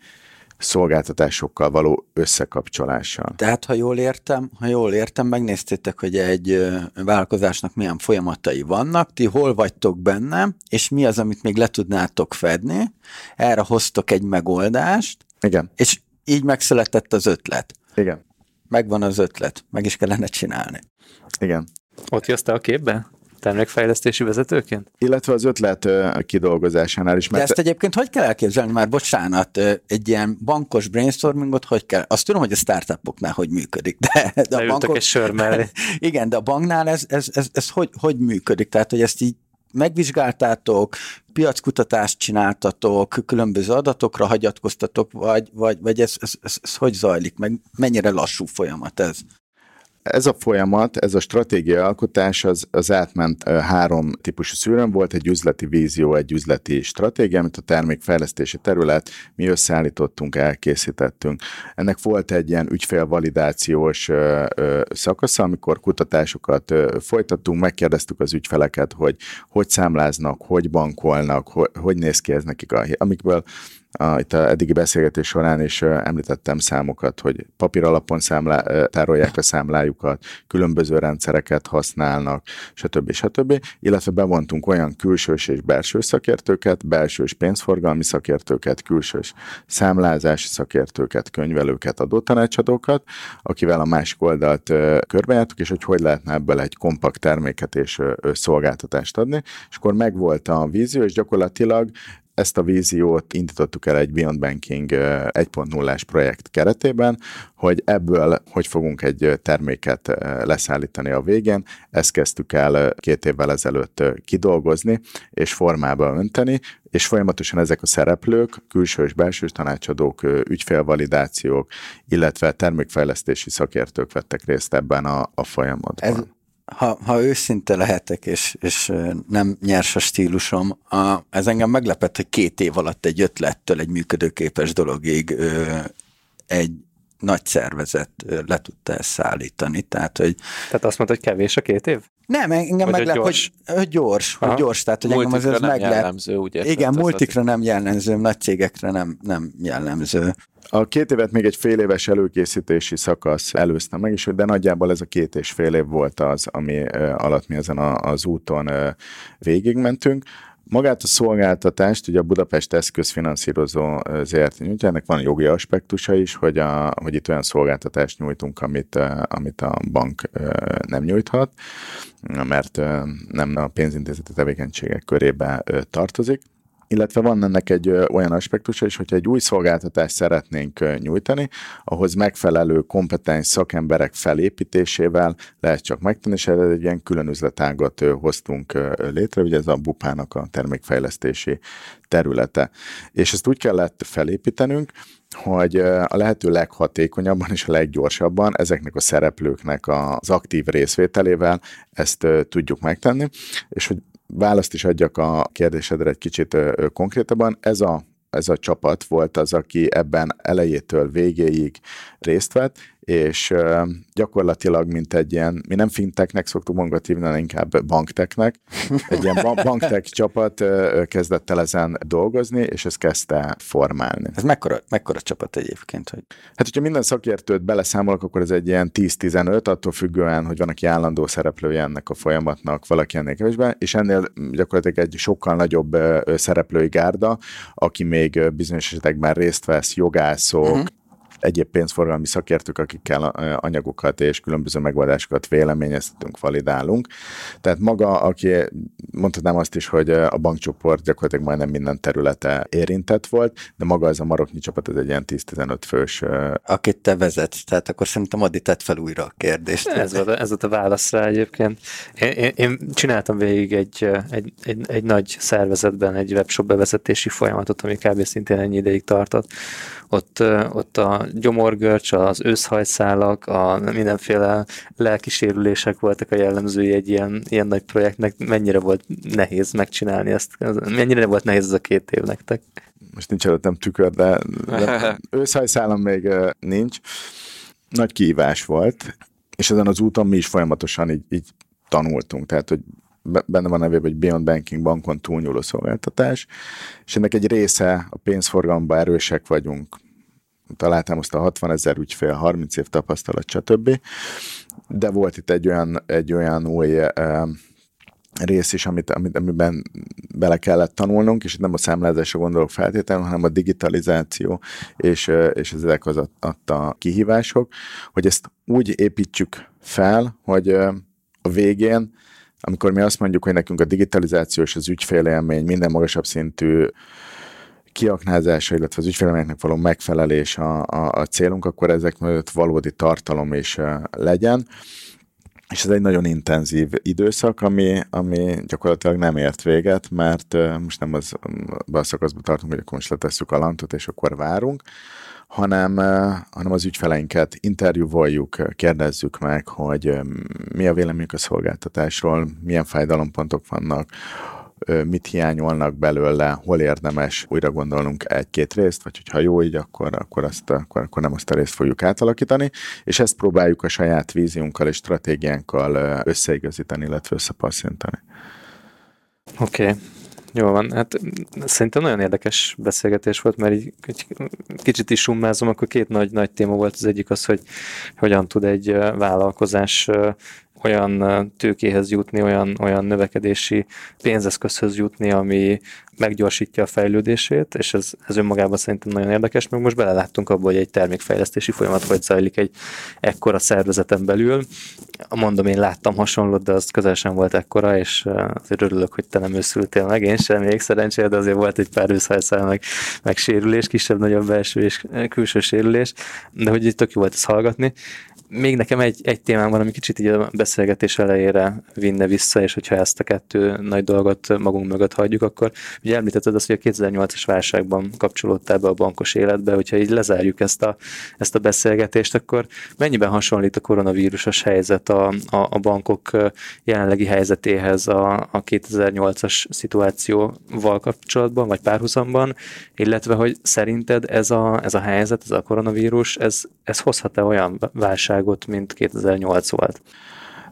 szolgáltatásokkal való összekapcsolással. Tehát, ha jól értem, ha jól értem, megnéztétek, hogy egy vállalkozásnak milyen folyamatai vannak, ti hol vagytok benne, és mi az, amit még le tudnátok fedni, erre hoztok egy megoldást, Igen. és így megszületett az ötlet. Igen. Megvan az ötlet, meg is kellene csinálni. Igen. Ott jössz te a képbe? Termékfejlesztési vezetőként? Illetve az ötlet kidolgozásánál is. Mert... De ezt egyébként hogy kell elképzelni? Már bocsánat, egy ilyen bankos brainstormingot hogy kell? Azt tudom, hogy a startupoknál hogy működik, de, de a bankok... egy sör mellé. Igen, de a banknál ez, ez, ez, ez hogy, hogy működik? Tehát, hogy ezt így megvizsgáltátok, piackutatást csináltatok, különböző adatokra hagyatkoztatok, vagy, vagy, vagy ez, ez, ez, ez hogy zajlik, meg mennyire lassú folyamat ez? Ez a folyamat, ez a stratégia alkotás az, az átment három típusú szűrőn. Volt egy üzleti vízió, egy üzleti stratégia, amit a termékfejlesztési terület mi összeállítottunk, elkészítettünk. Ennek volt egy ilyen ügyfélvalidációs szakasza, amikor kutatásokat folytattunk, megkérdeztük az ügyfeleket, hogy hogy számláznak, hogy bankolnak, hogy, hogy néz ki ez nekik, amikből a, itt a eddigi beszélgetés során is említettem számokat, hogy papír alapon számlá, tárolják a számlájukat, különböző rendszereket használnak, stb. stb. Illetve bevontunk olyan külsős és belső szakértőket, belsős pénzforgalmi szakértőket, külsős számlázási szakértőket, könyvelőket, adótanácsadókat, akivel a másik oldalt körbejártuk, és hogy hogy lehetne ebből egy kompakt terméket és szolgáltatást adni. És akkor megvolt a vízió, és gyakorlatilag ezt a víziót indítottuk el egy Beyond Banking 1.0-ás projekt keretében, hogy ebből hogy fogunk egy terméket leszállítani a végén. Ezt kezdtük el két évvel ezelőtt kidolgozni és formába önteni, és folyamatosan ezek a szereplők, külső és belső tanácsadók, ügyfélvalidációk, illetve termékfejlesztési szakértők vettek részt ebben a, a folyamatban. Ez, ha, ha őszinte lehetek, és, és nem nyers a stílusom, a, ez engem meglepett, hogy két év alatt egy ötlettől egy működőképes dologig ö, egy nagy szervezet le tudta ezt szállítani. Tehát, hogy... Tehát azt mondta, hogy kevés a két év? Nem, engem meglep, gyors? Hogy, hogy gyors, hogy gyors, tehát hogy engem az, az meglep. Jellemző, ugye? Igen, multikra nem jellemző, nagy cégekre nem, nem jellemző. A két évet még egy fél éves előkészítési szakasz előzte meg, és de nagyjából ez a két és fél év volt az, ami alatt mi ezen az úton végigmentünk. Magát a szolgáltatást, ugye a Budapest eszközfinanszírozó ZRT. Nyújtja, ennek van jogi aspektusa is, hogy, a, hogy itt olyan szolgáltatást nyújtunk, amit, amit a bank nem nyújthat, mert nem a pénzintézeti tevékenységek körébe tartozik illetve van ennek egy olyan aspektusa is, hogyha egy új szolgáltatást szeretnénk nyújtani, ahhoz megfelelő kompetens szakemberek felépítésével lehet csak megtenni, és erre egy ilyen külön üzletágat hoztunk létre, ugye ez a bupának a termékfejlesztési területe. És ezt úgy kellett felépítenünk, hogy a lehető leghatékonyabban és a leggyorsabban ezeknek a szereplőknek az aktív részvételével ezt tudjuk megtenni, és hogy választ is adjak a kérdésedre egy kicsit konkrétabban. Ez a ez a csapat volt az, aki ebben elejétől végéig részt vett, és gyakorlatilag, mint egy ilyen, mi nem finteknek szoktuk magunkat hívni, hanem inkább bankteknek. Egy ilyen banktek csapat kezdett el ezen dolgozni, és ezt kezdte formálni. Ez mekkora, mekkora csapat egyébként? Hogy... Hát, hogyha minden szakértőt beleszámolok, akkor ez egy ilyen 10-15, attól függően, hogy van, aki állandó szereplője ennek a folyamatnak, valaki ennél kevésbé, és ennél gyakorlatilag egy sokkal nagyobb szereplői gárda, aki még bizonyos esetekben részt vesz, jogászok, uh-huh egyéb pénzforgalmi szakértők, akikkel anyagokat és különböző megoldásokat véleményeztetünk, validálunk. Tehát maga, aki mondhatnám azt is, hogy a bankcsoport gyakorlatilag majdnem minden területe érintett volt, de maga ez a maroknyi csapat, ez egy ilyen 10-15 fős. Akit te vezetsz, tehát akkor szerintem Adi tett fel újra a kérdést. Ez volt, a, ez volt a válasz rá egyébként. Én, én, én csináltam végig egy, egy, egy, egy nagy szervezetben egy webshop bevezetési folyamatot, ami kb. szintén ennyi ideig tartott. Ott, ott a gyomorgörcs, az őszhajszálak, a mindenféle lelkisérülések voltak a jellemzői egy ilyen, ilyen nagy projektnek. Mennyire volt nehéz megcsinálni ezt? Mennyire volt nehéz ez a két év nektek? Most nincs előttem tükör, de, de őszhajszálam még nincs. Nagy kihívás volt, és ezen az úton mi is folyamatosan így, így tanultunk, tehát hogy benne van nevében, hogy Beyond Banking bankon túlnyúló szolgáltatás, és ennek egy része a pénzforgalomban erősek vagyunk, találtam azt a 60 ezer ügyfél, 30 év tapasztalat, stb. De volt itt egy olyan, egy olyan új rész is, amit, amit, amiben bele kellett tanulnunk, és nem a számlázásra gondolok feltétlenül, hanem a digitalizáció, és, és ezek az adta kihívások, hogy ezt úgy építsük fel, hogy a végén, amikor mi azt mondjuk, hogy nekünk a digitalizáció és az ügyfélélmény minden magasabb szintű kiaknázása, illetve az ügyfélélménynek való megfelelés a, a, a célunk, akkor ezek mögött valódi tartalom is legyen. És ez egy nagyon intenzív időszak, ami, ami gyakorlatilag nem ért véget, mert most nem az, a szakaszba tartunk, hogy akkor most letesszük a lantot, és akkor várunk, hanem, hanem az ügyfeleinket interjúvoljuk, kérdezzük meg, hogy mi a véleményük a szolgáltatásról, milyen fájdalompontok vannak, mit hiányolnak belőle, hol érdemes újra gondolnunk egy-két részt, vagy hogyha jó így, akkor, akkor, azt, akkor, akkor nem azt a részt fogjuk átalakítani, és ezt próbáljuk a saját víziunkkal és stratégiánkkal összeigazítani, illetve összepasszintani. Oké. Okay. Jó van, hát szerintem nagyon érdekes beszélgetés volt, mert így kicsit is summázom, akkor két nagy, nagy téma volt. Az egyik az, hogy hogyan tud egy vállalkozás olyan tőkéhez jutni, olyan, olyan növekedési pénzeszközhöz jutni, ami meggyorsítja a fejlődését, és ez, ez önmagában szerintem nagyon érdekes, meg most beleláttunk abba, hogy egy termékfejlesztési folyamat hogy zajlik egy ekkora szervezeten belül. Mondom, én láttam hasonlót, de az közel sem volt ekkora, és azért örülök, hogy te nem őszültél meg, én sem még szerencsére, de azért volt egy pár őszhajszál meg, meg sérülés, kisebb-nagyobb belső és külső sérülés, de hogy itt tök jó volt ezt hallgatni. Még nekem egy, egy témám van, ami kicsit így a beszélgetés elejére vinne vissza, és hogyha ezt a kettő nagy dolgot magunk mögött hagyjuk, akkor ugye említetted azt, hogy a 2008-as válságban kapcsolódtál be a bankos életbe, hogyha így lezárjuk ezt a, ezt a beszélgetést, akkor mennyiben hasonlít a koronavírusos helyzet a, a, a bankok jelenlegi helyzetéhez a, a 2008-as szituációval kapcsolatban, vagy párhuzamban, illetve hogy szerinted ez a, ez a helyzet, ez a koronavírus, ez, ez hozhat-e olyan válság válságot, mint 2008 volt.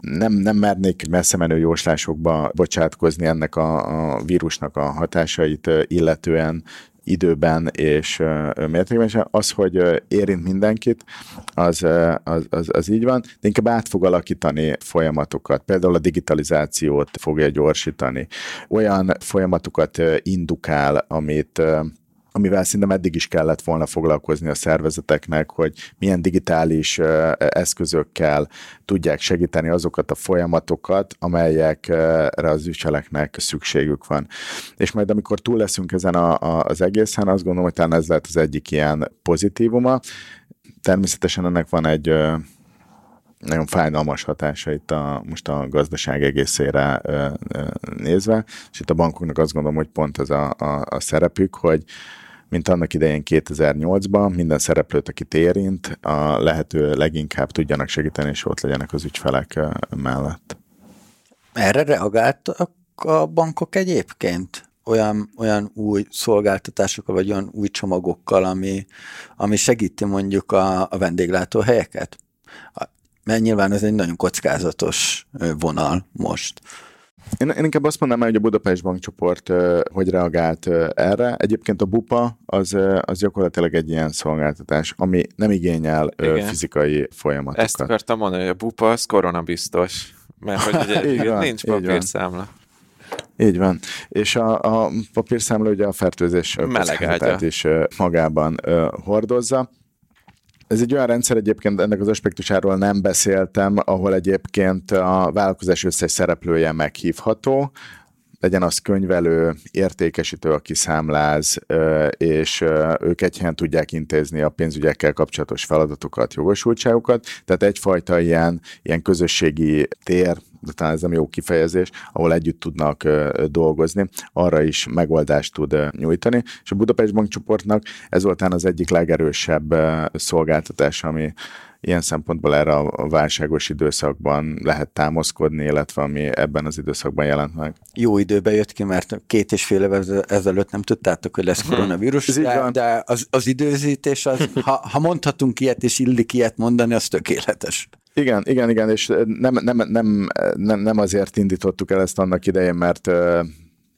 Nem, nem mernék messze menő jóslásokba bocsátkozni ennek a, a vírusnak a hatásait illetően időben és mértékben, és az, hogy érint mindenkit, az, az, az, az így van, de inkább át fog alakítani folyamatokat, például a digitalizációt fogja gyorsítani, olyan folyamatokat indukál, amit amivel szerintem eddig is kellett volna foglalkozni a szervezeteknek, hogy milyen digitális eszközökkel tudják segíteni azokat a folyamatokat, amelyekre az ügyfeleknek szükségük van. És majd amikor túl leszünk ezen a, a, az egészen, azt gondolom, hogy talán ez lehet az egyik ilyen pozitívuma. Természetesen ennek van egy nagyon fájdalmas hatása itt a, most a gazdaság egészére ö, ö, nézve, és itt a bankoknak azt gondolom, hogy pont ez a, a, a szerepük, hogy mint annak idején 2008-ban, minden szereplőt, akit érint, a lehető leginkább tudjanak segíteni, és ott legyenek az ügyfelek mellett. Erre reagáltak a bankok egyébként? Olyan, olyan új szolgáltatásokkal, vagy olyan új csomagokkal, ami, ami segíti mondjuk a, a vendéglátóhelyeket? Mert nyilván ez egy nagyon kockázatos vonal most. Én, én inkább azt mondanám, hogy a Budapest bankcsoport hogy reagált erre. Egyébként a BUPA az, az gyakorlatilag egy ilyen szolgáltatás, ami nem igényel uh, fizikai folyamatokat. Ezt akartam mondani, hogy a BUPA az koronabiztos, mert hogy ugye így van, nincs papírszámla. Így van. És a, a papírszámla ugye a fertőzés is magában hordozza. Ez egy olyan rendszer egyébként, ennek az aspektusáról nem beszéltem, ahol egyébként a vállalkozás összes szereplője meghívható, legyen az könyvelő, értékesítő, aki számláz, és ők egy helyen tudják intézni a pénzügyekkel kapcsolatos feladatokat, jogosultságokat, tehát egyfajta ilyen, ilyen közösségi tér, de talán ez nem jó kifejezés, ahol együtt tudnak dolgozni, arra is megoldást tud nyújtani, és a Budapest bankcsoportnak ez voltán az egyik legerősebb szolgáltatás, ami ilyen szempontból erre a válságos időszakban lehet támaszkodni, illetve ami ebben az időszakban jelent meg. Jó időben jött ki, mert két és fél éve ezelőtt nem tudtátok, hogy lesz mhm. koronavírus, hmm. de, de az, az időzítés, az, ha, ha mondhatunk ilyet és illik ilyet mondani, az tökéletes. Igen, igen, igen, és nem, nem, nem, nem, nem azért indítottuk el ezt annak idején, mert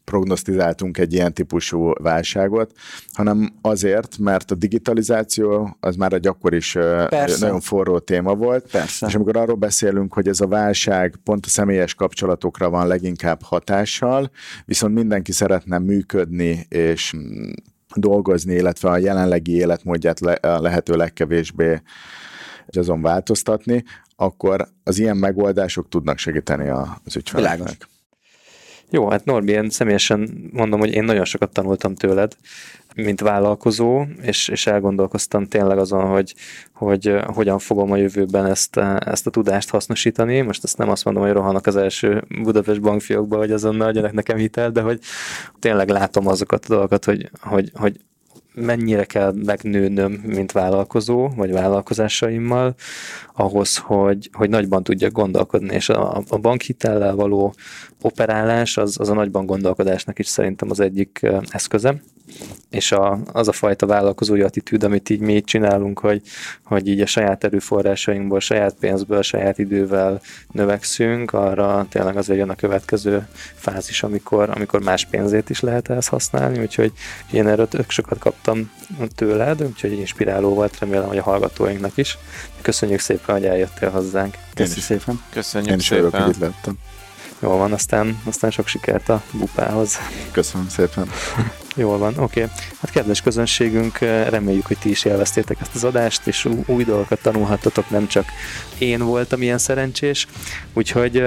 prognosztizáltunk egy ilyen típusú válságot, hanem azért, mert a digitalizáció az már a gyakor is Persze. nagyon forró téma volt. Persze. És amikor arról beszélünk, hogy ez a válság pont a személyes kapcsolatokra van leginkább hatással, viszont mindenki szeretne működni és mm, dolgozni, illetve a jelenlegi életmódját le, a lehető legkevésbé azon változtatni, akkor az ilyen megoldások tudnak segíteni az ügyfeleknek. Jó, hát Norbi, én személyesen mondom, hogy én nagyon sokat tanultam tőled, mint vállalkozó, és, és elgondolkoztam tényleg azon, hogy, hogy hogyan fogom a jövőben ezt, ezt a tudást hasznosítani. Most ezt nem azt mondom, hogy rohanok az első Budapest bankfiókba, hogy azonnal adjanak nekem hitel, de hogy tényleg látom azokat a dolgokat, hogy, hogy, hogy mennyire kell megnőnöm, mint vállalkozó, vagy vállalkozásaimmal, ahhoz, hogy, hogy nagyban tudjak gondolkodni, és a, a bankhitellel való operálás az, az a nagyban gondolkodásnak is szerintem az egyik eszköze, és a, az a fajta vállalkozói attitűd, amit így mi így csinálunk, hogy, hogy így a saját erőforrásainkból, saját pénzből, saját idővel növekszünk, arra tényleg azért jön a következő fázis, amikor, amikor más pénzét is lehet ezt használni, úgyhogy én erről tök sokat kaptam tőled, úgyhogy inspiráló volt, remélem, hogy a hallgatóinknak is. Köszönjük szépen, hogy eljöttél hozzánk. Köszönjük szépen. Köszönjük Én is szépen. örülök, hogy itt lettem. Jól van, aztán, aztán sok sikert a bupához. Köszönöm szépen. Jól van, oké. Okay. Hát kedves közönségünk, reméljük, hogy ti is élveztétek ezt az adást, és új dolgokat tanulhattatok, nem csak én voltam ilyen szerencsés. Úgyhogy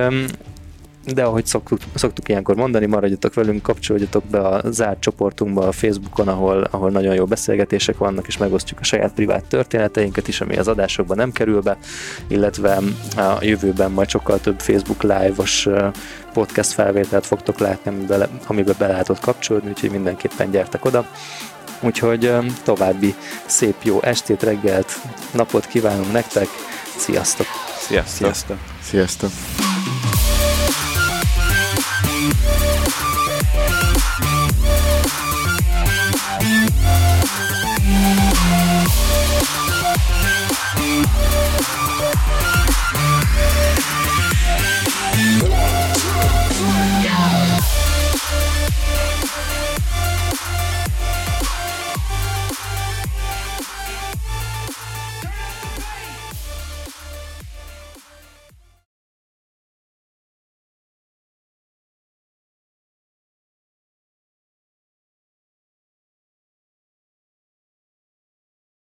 de ahogy szoktuk, szoktuk ilyenkor mondani, maradjatok velünk, kapcsoljatok be a zárt csoportunkba a Facebookon, ahol, ahol nagyon jó beszélgetések vannak, és megosztjuk a saját privát történeteinket is, ami az adásokban nem kerül be, illetve a jövőben majd sokkal több Facebook live-os podcast felvételt fogtok látni, amiben, amiben be lehetett kapcsolódni, úgyhogy mindenképpen gyertek oda. Úgyhogy további szép jó estét, reggelt, napot kívánunk nektek, sziasztok! Sziasztok! Sziasztok! Sziasztok.